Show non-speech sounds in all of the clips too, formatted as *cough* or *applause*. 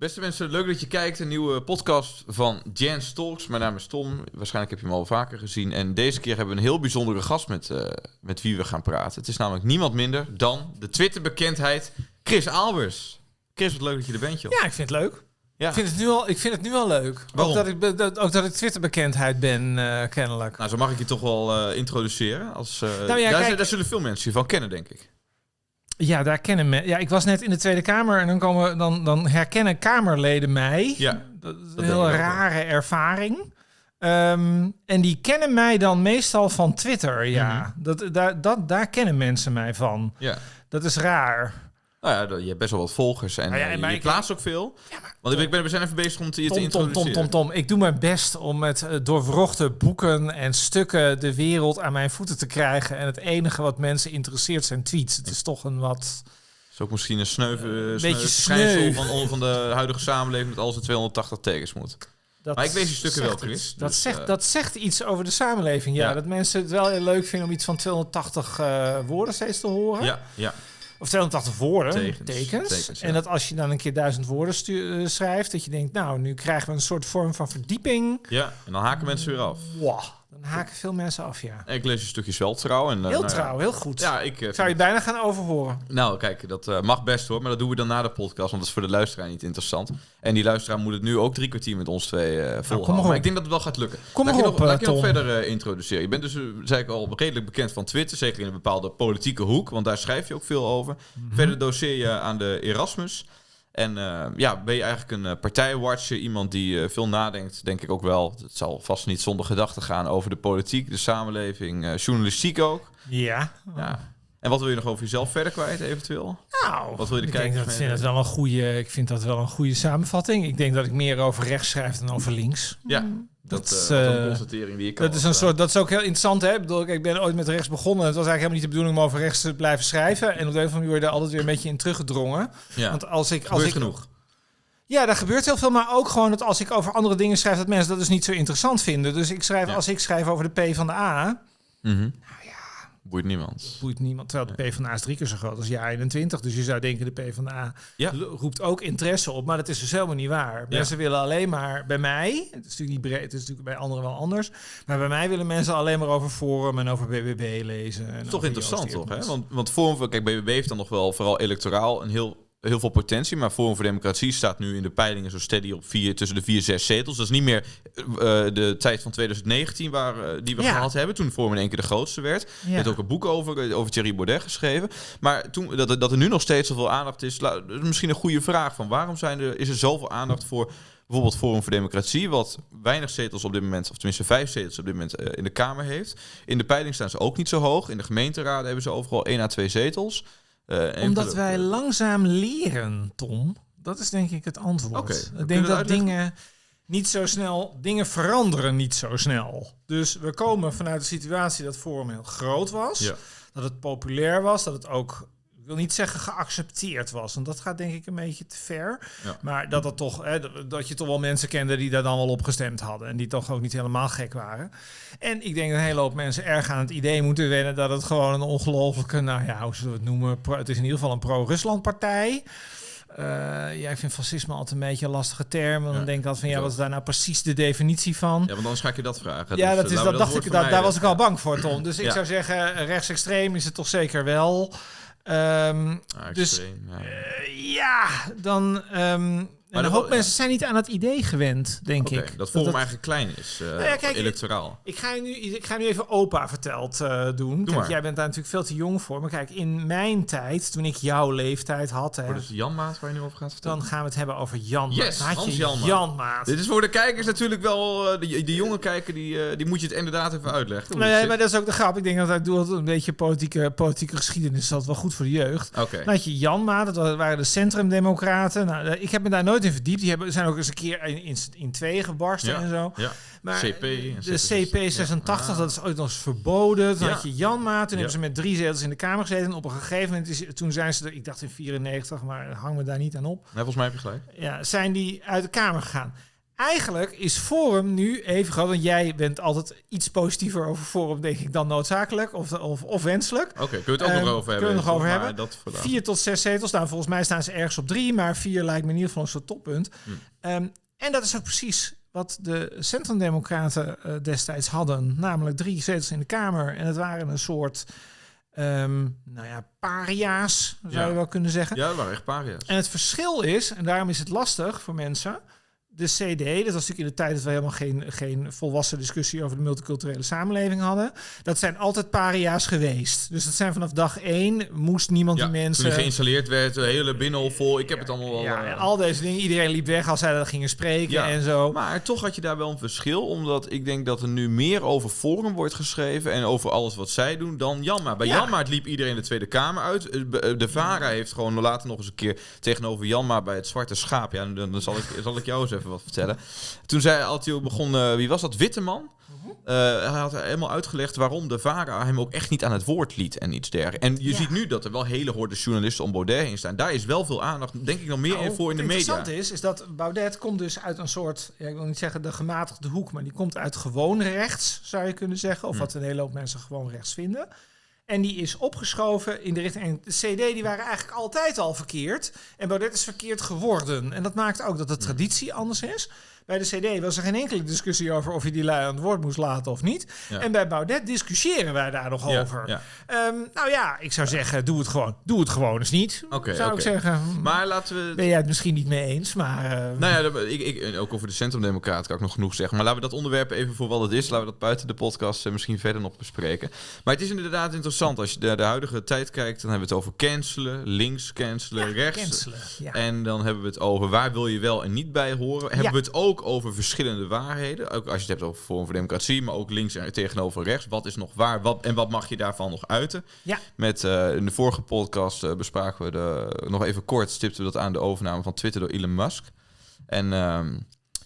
Beste mensen, leuk dat je kijkt. Een nieuwe podcast van Jan Talks. Mijn naam is Tom. Waarschijnlijk heb je hem al vaker gezien. En deze keer hebben we een heel bijzondere gast met, eh, met wie we gaan praten. Het is namelijk niemand minder dan de Twitter-bekendheid Chris Albers. Chris, wat leuk dat je er bent, joh. Ja, ik vind het leuk. Ja. Ik, vind het nu al, ik vind het nu al leuk. Waarom? Ook dat ik, dat, ook dat ik Twitter-bekendheid ben, eh, kennelijk. Nou, zo mag ik je toch wel eh, introduceren. Als, Nou ja, daar, kijk- daar zullen veel mensen je van kennen, denk ik. Ja, daar kennen me. Ja, ik was net in de Tweede Kamer en dan, komen, dan, dan herkennen Kamerleden mij. Ja, Dat is een heel rare ervaring. Ehm, en die kennen mij dan meestal van Twitter, ja. Mhm. dat, daar, dat, daar kennen mensen mij van. ja. Dat is raar. Nou ja, je hebt best wel wat volgers en, Nou ja, eh, en je, je plaatst ook veel. Want ik ben, we zijn even bezig om te, je te Tom, Tom, Tom, introduceren. Tom, Tom. Ik doe mijn best om met eh, doorwrochte boeken en stukken de wereld aan mijn voeten te krijgen. En het enige wat mensen interesseert zijn tweets. Het is toch een wat... is ook misschien een sneuve uh, beetje verschijnsel sneu. van, van de huidige samenleving met al zijn 280 tekens moet. Dat Maar ik lees die stukken wel, Chris, iets. Dat, dus, zegt, eh, dat zegt iets over de samenleving, ja. Ja. Dat mensen het wel heel leuk vinden om iets van 280 eh, woorden steeds te horen. Ja, ja. Of 280 woorden, Tekens. tekens. Tekens, ja. En dat als je dan een keer duizend woorden eh, schrijft, dat je denkt, nou, nu krijgen we een soort vorm van verdieping. ja, en dan haken mensen weer af. Wow, haken veel mensen af, ja. Ik lees je stukjes wel trouw. En, eh, Heel nou trouw, heel goed. Ja, ik... eh, Zou je bijna gaan overhoren. Nou, kijk, dat eh, mag best hoor, maar dat doen we dan na de podcast, want dat is voor de luisteraar niet interessant. En die luisteraar moet het nu ook drie kwartier met ons twee volhouden. kom maar ik denk dat het wel gaat lukken. Kom maar ik op, je nog, laat ik je nog verder introduceren. Je bent dus, zei ik al, redelijk bekend van Twitter, zeker in een bepaalde politieke hoek, want daar schrijf je ook veel over. Mhm. Verder doseer je aan de Erasmus. En eh, ja, ben je eigenlijk een eh, partijwatcher, iemand die eh, veel nadenkt, denk ik ook wel. Het zal vast niet zonder gedachten gaan over de politiek, de samenleving, eh, journalistiek ook. Ja. Ja. En wat wil je nog over jezelf verder kwijt, eventueel? Nou, Wat wil je de ik denk dat, vind het wel een goede, ik vind dat wel een goede samenvatting. Ik denk dat ik meer over rechts schrijf dan over links. Ja, Dat, dat, is, eh, dat een eh, constatering die ik dat is een soort, dat is ook heel interessant, hè? Ik bedoel, ik ben ooit met rechts begonnen. Het was eigenlijk helemaal niet de bedoeling om over rechts te blijven schrijven. En op de een of andere manier word je er altijd weer een beetje in teruggedrongen. Ja, Want als ik, als gebeurt ik genoeg. Ja, daar gebeurt heel veel, maar ook gewoon dat als ik over andere dingen schrijf, dat mensen dat dus niet zo interessant vinden. Dus ik schrijf, Ja. als ik schrijf over de P van de A, Nou Boeit niemand. boeit niemand. Terwijl de P van de A is drie keer zo groot als jaar 21. Dus je zou denken, de P van de A Ja. roept ook interesse op. Maar dat is dus helemaal niet waar. Ja. Mensen willen alleen maar bij mij, het is natuurlijk niet breed, het is natuurlijk bij anderen wel anders. Maar bij mij willen mensen alleen maar over Forum en over BBB lezen. En toch interessant, toch? Hè? Want, want Forum kijk, BBB heeft dan nog wel vooral electoraal een heel, heel veel potentie. Maar Forum voor Democratie staat nu in de peilingen zo steady op vier, tussen de vier, zes zetels. Dat is niet meer eh, de tijd van 2019 waar, eh, die we Ja. gehad hebben. Toen Forum in één keer de grootste werd. Je Ja. hebt ook een boek over, eh, over Thierry Baudet geschreven. Maar toen, dat, er- dat er nu nog steeds zoveel aandacht is, la- is misschien een goede vraag. Van waarom zijn er, is er zoveel aandacht voor bijvoorbeeld Forum voor Democratie, wat weinig zetels op dit moment, of tenminste vijf zetels op dit moment eh, in de Kamer heeft. In de peiling staan ze ook niet zo hoog. In de gemeenteraden hebben ze overal één à twee zetels. Eh, Omdat wij langzaam leren, Tom. Dat is denk ik het antwoord. Ik denk dat uitleggen? dingen niet zo snel, dingen veranderen niet zo snel. Dus we komen vanuit de situatie dat Forum heel groot was, Ja. dat het populair was, dat het ook, wil niet zeggen geaccepteerd was, want dat gaat denk ik een beetje te ver. Ja. Maar dat, het toch, hè, dat- dat je toch wel mensen kende die daar dan wel op gestemd hadden en die toch ook niet helemaal gek waren. En ik denk dat een hele hoop mensen erg aan het idee moeten wennen dat het gewoon een ongelofelijke, nou ja, hoe zullen we het noemen? Pro- het is in ieder geval een pro-Rusland partij. Eh, ja, ik vind fascisme altijd een beetje een lastige term. Want Ja, dan denk ik altijd van, ja, ik wat is daar nou precies de definitie van? Ja, want anders ga ik je dat vragen. Ja, Dus, dat eh, is, dat dacht ik, dat, daar was ik al bang voor, Tom. Dus ik Ja. zou zeggen, rechtsextreem is het toch zeker wel. Ehm, Ah, dus- ja. eh, ja, dan... ehm en een dat- hoop mensen zijn niet aan het idee gewend, denk ik. dat Forum eigenlijk klein is, eh, ja, kijk, electoraal. Ik ga, nu, ik ga nu even opa verteld eh, doen. Kijk, maar. jij bent daar natuurlijk veel te jong voor. Maar kijk, in mijn tijd, toen ik jouw leeftijd had... Hè, Oh, dus Jan Maat waar je nu over gaat vertellen? dan gaan we het hebben over Jan Yes. Had Hans Janmaat. Janmaat. Dit is voor de kijkers natuurlijk wel... eh, de, de jonge kijker, die, die moet je het inderdaad even uitleggen. Nee, maar dat is ook de grap. Ik denk dat hij doet een beetje politieke, politieke geschiedenis. Dat is wel goed voor de jeugd. Oké. Dan had je Janmaat, dat wa- waren de centrumdemocraten. Nou, ik heb me daar nooit in verdiept. Die hebben, zijn ook eens een keer in, in, in tweeën gebarsten Ja. en zo. Ja. Maar CP de CP86, Ja. dat is ooit nog eens verboden. Toen had je Janmaat. Toen hebben ze met drie zetels in de Kamer gezeten. En op een gegeven moment, is, toen zijn ze er, ik dacht in 94, maar hang me daar niet aan op. Nee, volgens mij heb je gelijk. Ja, zijn die uit de Kamer gegaan. Eigenlijk is Forum nu even groot. Want jij bent altijd iets positiever over Forum, denk ik, dan noodzakelijk of, of, of wenselijk. Oké, kunnen we het ook Ehm, nog over hebben? kunnen we nog over hebben. Dat. Vier tot zes zetels. Nou, volgens mij staan ze ergens op drie, maar vier lijkt me in ieder geval een soort toppunt. Hm. Ehm, en dat is ook precies wat de Centrumdemocraten eh, destijds hadden. Namelijk drie zetels in de Kamer. En het waren een soort, ehm, nou ja, paria's, zou Ja. je wel kunnen zeggen. Ja, dat waren echt paria's. En het verschil is, en daarom is het lastig voor mensen. De CD, dat was natuurlijk in de tijd dat we helemaal geen, geen volwassen discussie over de multiculturele samenleving hadden. Dat zijn altijd paria's geweest. Dus dat zijn vanaf dag één moest niemand Ja, die Toen mensen. die geïnstalleerd werd, de hele binnenhof vol. Ik heb het allemaal wel... ja, eh, en al deze dingen. Iedereen liep weg als zij dat gingen spreken Ja, en zo. Maar toch had je daar wel een verschil, omdat ik denk dat er nu meer over Forum wordt geschreven en over alles wat zij doen dan Janmaat. Bij Ja. Janmaat liep iedereen de Tweede Kamer uit. Eh, eh, De VARA heeft gewoon later nog eens een keer tegenover Janmaat bij het Zwarte Schaap. Ja, dan, dan zal, ik, zal ik jou eens even wat vertellen. Toen zei Altio begon, eh, wie was dat, Witteman? Eh, hij had helemaal uitgelegd waarom de VARA hem ook echt niet aan het woord liet en iets dergelijks. En je Ja. ziet nu dat er wel hele horde journalisten om Baudet heen staan. Daar is wel veel aandacht, denk ik, nog meer Nou, voor in de media. interessante is, is dat Baudet komt dus uit een soort, ja, ik wil niet zeggen de gematigde hoek, maar die komt uit gewoon rechts, zou je kunnen zeggen. Of Hm. wat een hele hoop mensen gewoon rechts vinden. En die is opgeschoven in de richting. En de CD die waren eigenlijk altijd al verkeerd. En Baudet is verkeerd geworden. En dat maakt ook dat de traditie anders is. Bij de CD was er geen enkele discussie over of je die lui aan het woord moest laten of niet. Ja. En bij Baudet discussiëren wij daar nog Ja, over. ja. Ehm, nou ja, ik zou zeggen, doe het gewoon. Doe het gewoon eens niet. Oké, zou ik zeggen. Maar laten we... Ben jij het misschien niet mee eens, maar... eh, Nou ja, ik, ik, ook over de Centrumdemocraten kan ik nog genoeg zeggen. Maar laten we dat onderwerp even voor wat het is. Laten we dat buiten de podcast eh, misschien verder nog bespreken. Maar het is inderdaad interessant. Als je de, de huidige tijd kijkt, dan hebben we het over cancelen. Links cancelen, rechts. cancelen. En dan hebben we het over waar wil je wel en niet bij horen. Hebben we het ook over verschillende waarheden. Ook als je het hebt over Forum voor Democratie, maar ook links en tegenover rechts. Wat is nog waar wat, en wat mag je daarvan nog uiten? Ja. Met, eh, in de vorige podcast eh, bespraken we de, nog even kort, stipten we dat aan de overname van Twitter door Elon Musk. En ehm,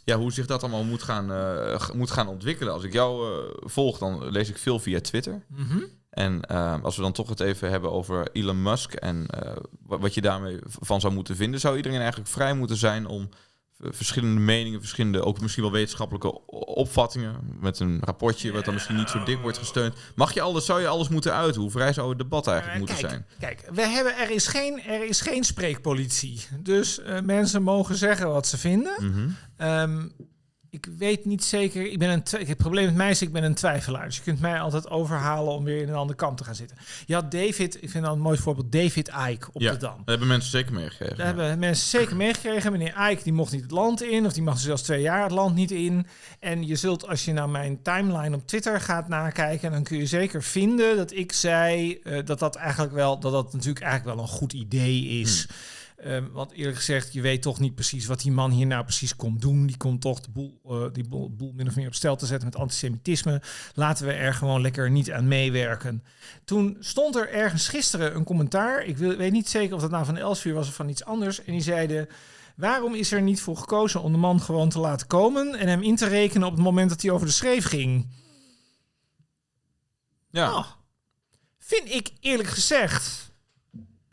ja, hoe zich dat allemaal moet gaan, eh, moet gaan ontwikkelen. Als ik jou volg, dan lees ik veel via Twitter. Mhm. En eh, als we dan toch het even hebben over Elon Musk en wa- wat je daarmee van zou moeten vinden, zou iedereen eigenlijk vrij moeten zijn om verschillende meningen, verschillende, ook misschien wel wetenschappelijke opvattingen, met een rapportje wat dan misschien niet zo dik wordt gesteund. Mag je alles, zou je alles moeten uiten? Hoe vrij zou het debat eigenlijk Eh, moeten kijk, zijn? Kijk, we hebben, er, is geen, er is geen spreekpolitie. Dus eh, mensen mogen zeggen wat ze vinden. Mhm. Ehm, ik weet niet zeker. Ik ben een twi- het probleem met mij is, ik ben een twijfelaar. Dus je kunt mij altijd overhalen om weer in een andere kant te gaan zitten. Je had David, ik vind dat een mooi voorbeeld, David Icke op Ja, de Dam. dat hebben mensen zeker meegekregen. Daar hebben mensen zeker meegekregen. Meneer Ike die mocht niet het land in, of die mag zelfs twee jaar het land niet in. En je zult, als je naar mijn timeline op Twitter gaat nakijken, dan kun je zeker vinden dat ik zei eh, dat dat eigenlijk wel, dat dat natuurlijk eigenlijk wel een goed idee is. Ehm, want eerlijk gezegd, je weet toch niet precies wat die man hier nou precies komt doen. Die komt toch de boel, eh, die boel, boel min of meer op stel te zetten met antisemitisme. Laten we er gewoon lekker niet aan meewerken. Toen stond er ergens gisteren een commentaar. Ik wil, weet niet zeker of dat nou van Elsevier was of van iets anders. En die zeiden... Waarom is er niet voor gekozen om de man gewoon te laten komen... en hem in te rekenen op het moment dat hij over de schreef ging? Ja, Nou, vind ik eerlijk gezegd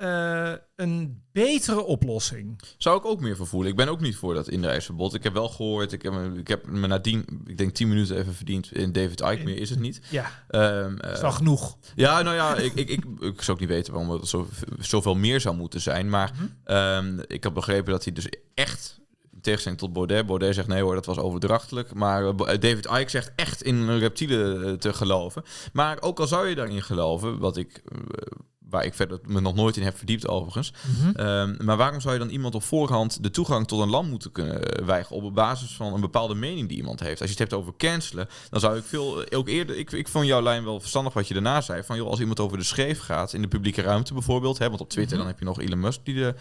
eh, een betere oplossing. zou ik ook meer voor voelen. Ik ben ook niet voor dat inreisverbod. Ik heb wel gehoord, ik heb, me- ik heb me nadien, ik denk 10 minuten even verdiend in David Icke. Meer is het niet. Ja, Ehm, dat is eh, wel genoeg. Ja, nou ja, ik, ik, ik, ik zou ook niet weten waarom het zo, zoveel meer zou moeten zijn. Maar Mhm. ehm, ik heb begrepen dat hij dus echt, in tegenstelling tot Baudet, Baudet zegt nee hoor, dat was overdrachtelijk. Maar eh, David Icke zegt echt in reptielen te geloven. Maar ook al zou je daarin geloven, wat ik, waar ik verder me nog nooit in heb verdiept overigens. Mhm. Ehm, maar waarom zou je dan iemand op voorhand de toegang tot een land moeten kunnen eh, weigeren op basis van een bepaalde mening die iemand heeft? Als je het hebt over cancelen, dan zou ik veel eh, ook eerder. Ik, ik vond jouw lijn wel verstandig wat je daarna zei. Van joh, als iemand over de scheef gaat in de publieke ruimte bijvoorbeeld, hè, want op Twitter Mhm. dan heb je nog Elon Musk die de,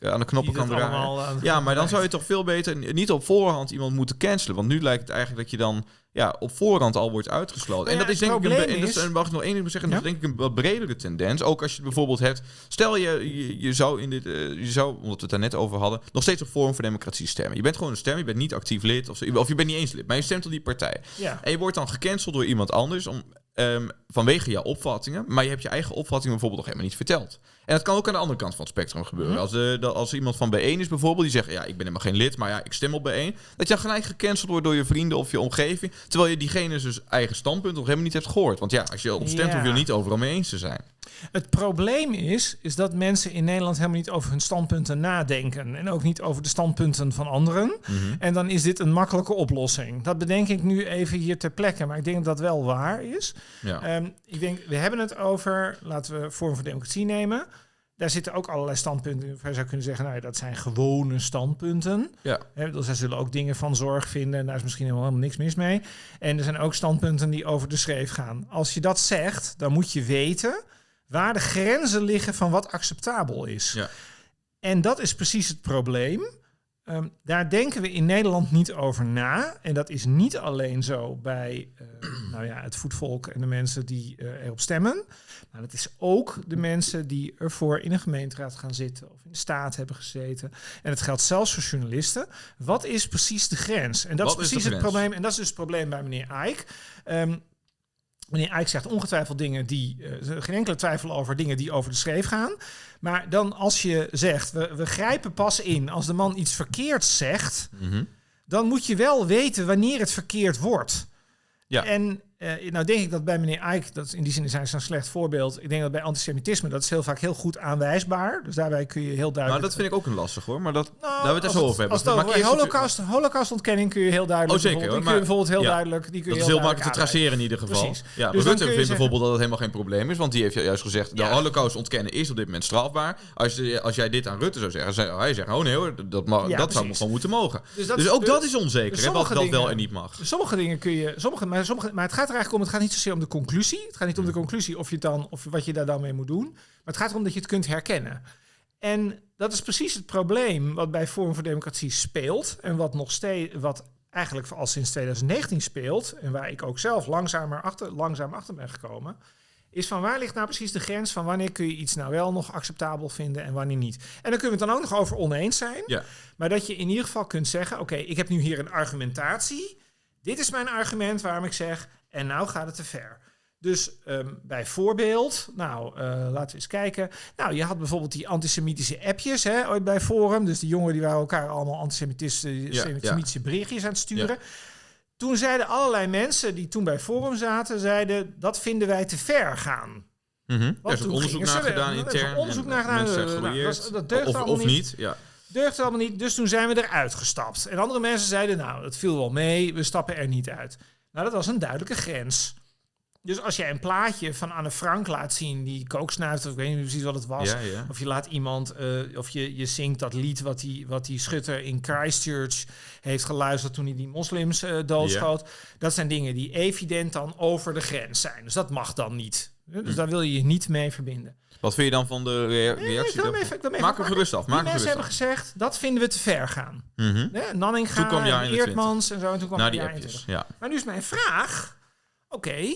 aan de knoppen kan draaien. Ja, maar dan zou je toch veel beter niet op voorhand iemand moeten cancelen. Want nu lijkt het eigenlijk dat je dan ja, op voorhand al wordt uitgesloten. En ja, dat is denk ik een, en dat en mag ik nog één ding zeggen, dat Ja? is denk ik een wat bredere tendens. Ook als je het bijvoorbeeld hebt, stel je, je, je zou in dit, eh, je zou, omdat we het daar net over hadden, nog steeds op Forum voor Democratie stemmen. Je bent gewoon een stem, je bent niet actief lid, of, of je bent niet eens lid, maar je stemt op die partij. Ja. En je wordt dan gecanceld door iemand anders. Om, ehm, vanwege jouw opvattingen, maar je hebt je eigen opvattingen bijvoorbeeld nog helemaal niet verteld. En dat kan ook aan de andere kant van het spectrum gebeuren. Mhm. Als, dat- als iemand van B1 is bijvoorbeeld, die zegt, ja, ik ben helemaal geen lid, maar ja, ik stem op B1. Dat je dan gelijk gecanceld wordt door je vrienden of je omgeving, terwijl je diegene dus eigen standpunt nog helemaal niet hebt gehoord. Want ja, als je op stemt, Ja. hoef je er niet overal mee eens te zijn. Het probleem is, is dat mensen in Nederland helemaal niet over hun standpunten nadenken. En ook niet over de standpunten van anderen. En dan is dit een makkelijke oplossing. Dat bedenk ik nu even hier ter plekke. Maar ik denk dat dat wel waar is. Ja. Ehm, ik denk, we hebben het over, laten we Forum voor Democratie nemen. Daar zitten ook allerlei standpunten in. Je zou kunnen zeggen, nou ja, dat zijn gewone standpunten. ja. Hè, dus zij zullen ook dingen van zorg vinden. En daar is misschien helemaal niks mis mee. En er zijn ook standpunten die over de schreef gaan. Als je dat zegt, dan moet je weten waar de grenzen liggen van wat acceptabel is. Ja. En dat is precies het probleem. Ehm, daar denken we in Nederland niet over na. En dat is niet alleen zo bij eh, *clears throat* nou ja, het voetvolk en de mensen die eh, erop stemmen. Maar dat is ook de mensen die ervoor in een gemeenteraad gaan zitten of in de staat hebben gezeten. En het geldt zelfs voor journalisten. Wat is precies de grens? En dat Wat is precies het probleem. En dat is dus het probleem bij meneer Eijk. Ehm, Meneer Eijk zegt ongetwijfeld dingen die, eh, geen enkele twijfel over dingen die over de schreef gaan. Maar dan als je zegt, we, we grijpen pas in als de man iets verkeerds zegt, Mhm. dan moet je wel weten wanneer het verkeerd wordt. Ja. En eh, nou denk ik dat bij meneer Eijk, dat is in die zin is hij zo'n slecht voorbeeld. Ik denk dat bij antisemitisme, dat is heel vaak heel goed aanwijsbaar. Dus daarbij kun je heel duidelijk... dat vind ik ook een lastig hoor, maar dat, Nou, daar hebben we het zo over hebben. Als Maar eerst even- holocaust, holocaustontkenning kun je heel duidelijk... Oh, zeker, die kun je maar- bijvoorbeeld heel ja. duidelijk... Die kun je Dat is heel makkelijk te traceren in ieder geval. Precies. Ja, Dus Rutte vindt zeggen- bijvoorbeeld dat het helemaal geen probleem is, want die heeft juist gezegd, de Ja. holocaust ontkennen is op dit moment strafbaar. Als, je, als jij dit aan Rutte zou zeggen, zou hij zeggen, oh nee hoor, dat, mag, Ja, dat zou gewoon moeten mogen. Dus dat dus ook dat is onzeker, dus wat dat wel en niet mag. Sommige dingen kun je, sommige, maar, sommige, maar het gaat er eigenlijk om, het gaat niet zozeer om de conclusie. Het gaat niet om de conclusie of je dan, of wat je daar dan mee moet doen. Maar het gaat erom dat je het kunt herkennen. En dat is precies het probleem wat bij Forum voor Democratie speelt. En wat nog steeds, wat eigenlijk al sinds 2019 speelt. En waar ik ook zelf langzamer achter, langzaam achter ben gekomen. Is van waar ligt nou precies de grens van wanneer kun je iets nou wel nog acceptabel vinden en wanneer niet. En dan kunnen we het dan ook nog over oneens zijn. Ja. Maar dat je in ieder geval kunt zeggen: Oké, ik heb nu hier een argumentatie. Dit is mijn argument waarom ik zeg. En nou gaat het te ver. Dus ehm, bijvoorbeeld, nou, eh, laten we eens kijken. Nou, je had bijvoorbeeld die antisemitische appjes hè, ooit bij Forum. Dus die jongeren die waren elkaar allemaal antisemitische Ja, antisemitische berichtjes aan het sturen. Toen zeiden allerlei mensen die toen bij Forum zaten, zeiden dat vinden wij te ver gaan. Mhm. Er is ook onderzoek naar gedaan er intern. onderzoek en naar gedaan, eh, nou, dat- dat deugt of allemaal of niet. niet. Ja. Deugde allemaal niet, dus toen zijn we eruit gestapt. En andere mensen zeiden, nou, het viel wel mee, we stappen er niet uit. Nou, dat was een duidelijke grens. Dus als jij een plaatje van Anne Frank laat zien, die kooksnuift, of ik weet niet precies wat het was. Ja, ja. Of je laat iemand, eh, of je, je zingt dat lied wat die, wat die schutter in Christchurch heeft geluisterd toen hij die moslims eh, doodschoot. Dat zijn dingen die evident dan over de grens zijn. Dus dat mag dan niet. Dus daar wil je je niet mee verbinden. Wat vind je dan van de rea- reactie? even- Maak hem gerust af. Maak mensen gerust hebben af. gezegd, dat vinden we te ver gaan. Hè? Nanninga, Toen kwam jaar en 21. Eertmans en zo. En toen kwam het die appjes. 21. Ja. Maar nu is mijn vraag, oké,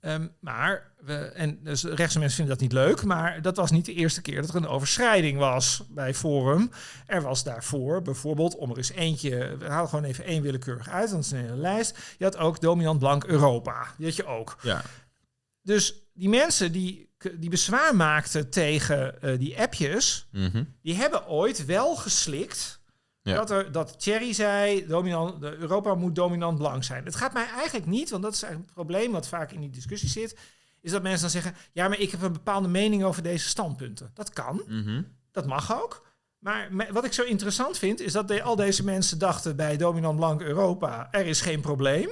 ehm, maar, we, en dus rechtse mensen vinden dat niet leuk, maar dat was niet de eerste keer dat er een overschrijding was bij Forum. Er was daarvoor bijvoorbeeld, om er eens eentje, we halen gewoon even één willekeurig uit, want het is een hele lijst. Je had ook dominant blank Europa, die had je ook. ja. Dus die mensen die, die bezwaar maakten tegen eh, die appjes, Mhm. die hebben ooit wel geslikt Ja. dat, er, dat Thierry zei, dominant, Europa moet dominant blank zijn. Het gaat mij eigenlijk niet, want dat is eigenlijk het probleem wat vaak in die discussie zit, is dat mensen dan zeggen, ja, maar ik heb een bepaalde mening over deze standpunten. Dat kan, Mhm. dat mag ook. Maar wat ik zo interessant vind, is dat de- al deze mensen dachten bij dominant blank Europa, er is geen probleem.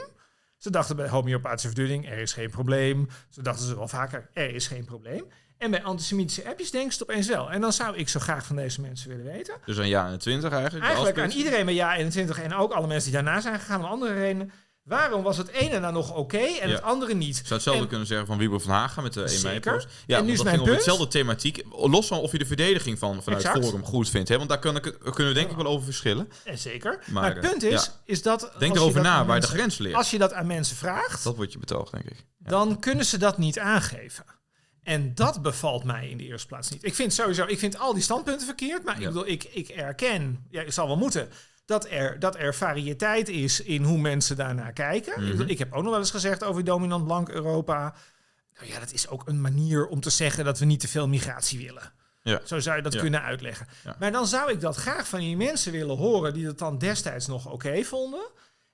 Ze dachten bij homeopathische verdunning, er is geen probleem. Ze dachten ze wel vaker, er is geen probleem. En bij antisemitische appjes denken ze het opeens wel. En dan zou ik zo graag van deze mensen willen weten. Dus een jaar en 20 eigenlijk. Eigenlijk aan iedereen bij Ja 21 en ook alle mensen die daarna zijn gegaan om andere redenen. Waarom was het ene nou nog oké en Ja. het andere niet? zou hetzelfde En- kunnen zeggen van Wiebo van Hagen met de 1 mei post. Ja, En nu is dat mijn ging punt- hetzelfde thematiek. Los van of je de verdediging van vanuit Exact. Forum goed vindt. Hè? Want daar kunnen, kunnen we denk ik wel over verschillen. En zeker. Maar, Maar, het punt eh, is, ja. is dat... Denk erover na waar de grens ligt. Als je dat aan mensen vraagt, Dat wordt je betoog, denk ik. Ja. dan kunnen ze dat niet aangeven. En dat bevalt mij in de eerste plaats niet. Ik vind sowieso, ik vind al die standpunten verkeerd, maar ik bedoel, ik, ik erken, ja, het zal wel moeten, dat er, dat er variëteit is in hoe mensen daarnaar kijken. Mhm. ik, ik heb ook nog wel eens gezegd over dominant blank Europa. Nou ja, dat is ook een manier om te zeggen dat we niet te veel migratie willen. Ja. Zo zou je dat Ja. kunnen uitleggen. Ja. Maar dan zou ik dat graag van die mensen willen horen die dat dan destijds nog oké vonden.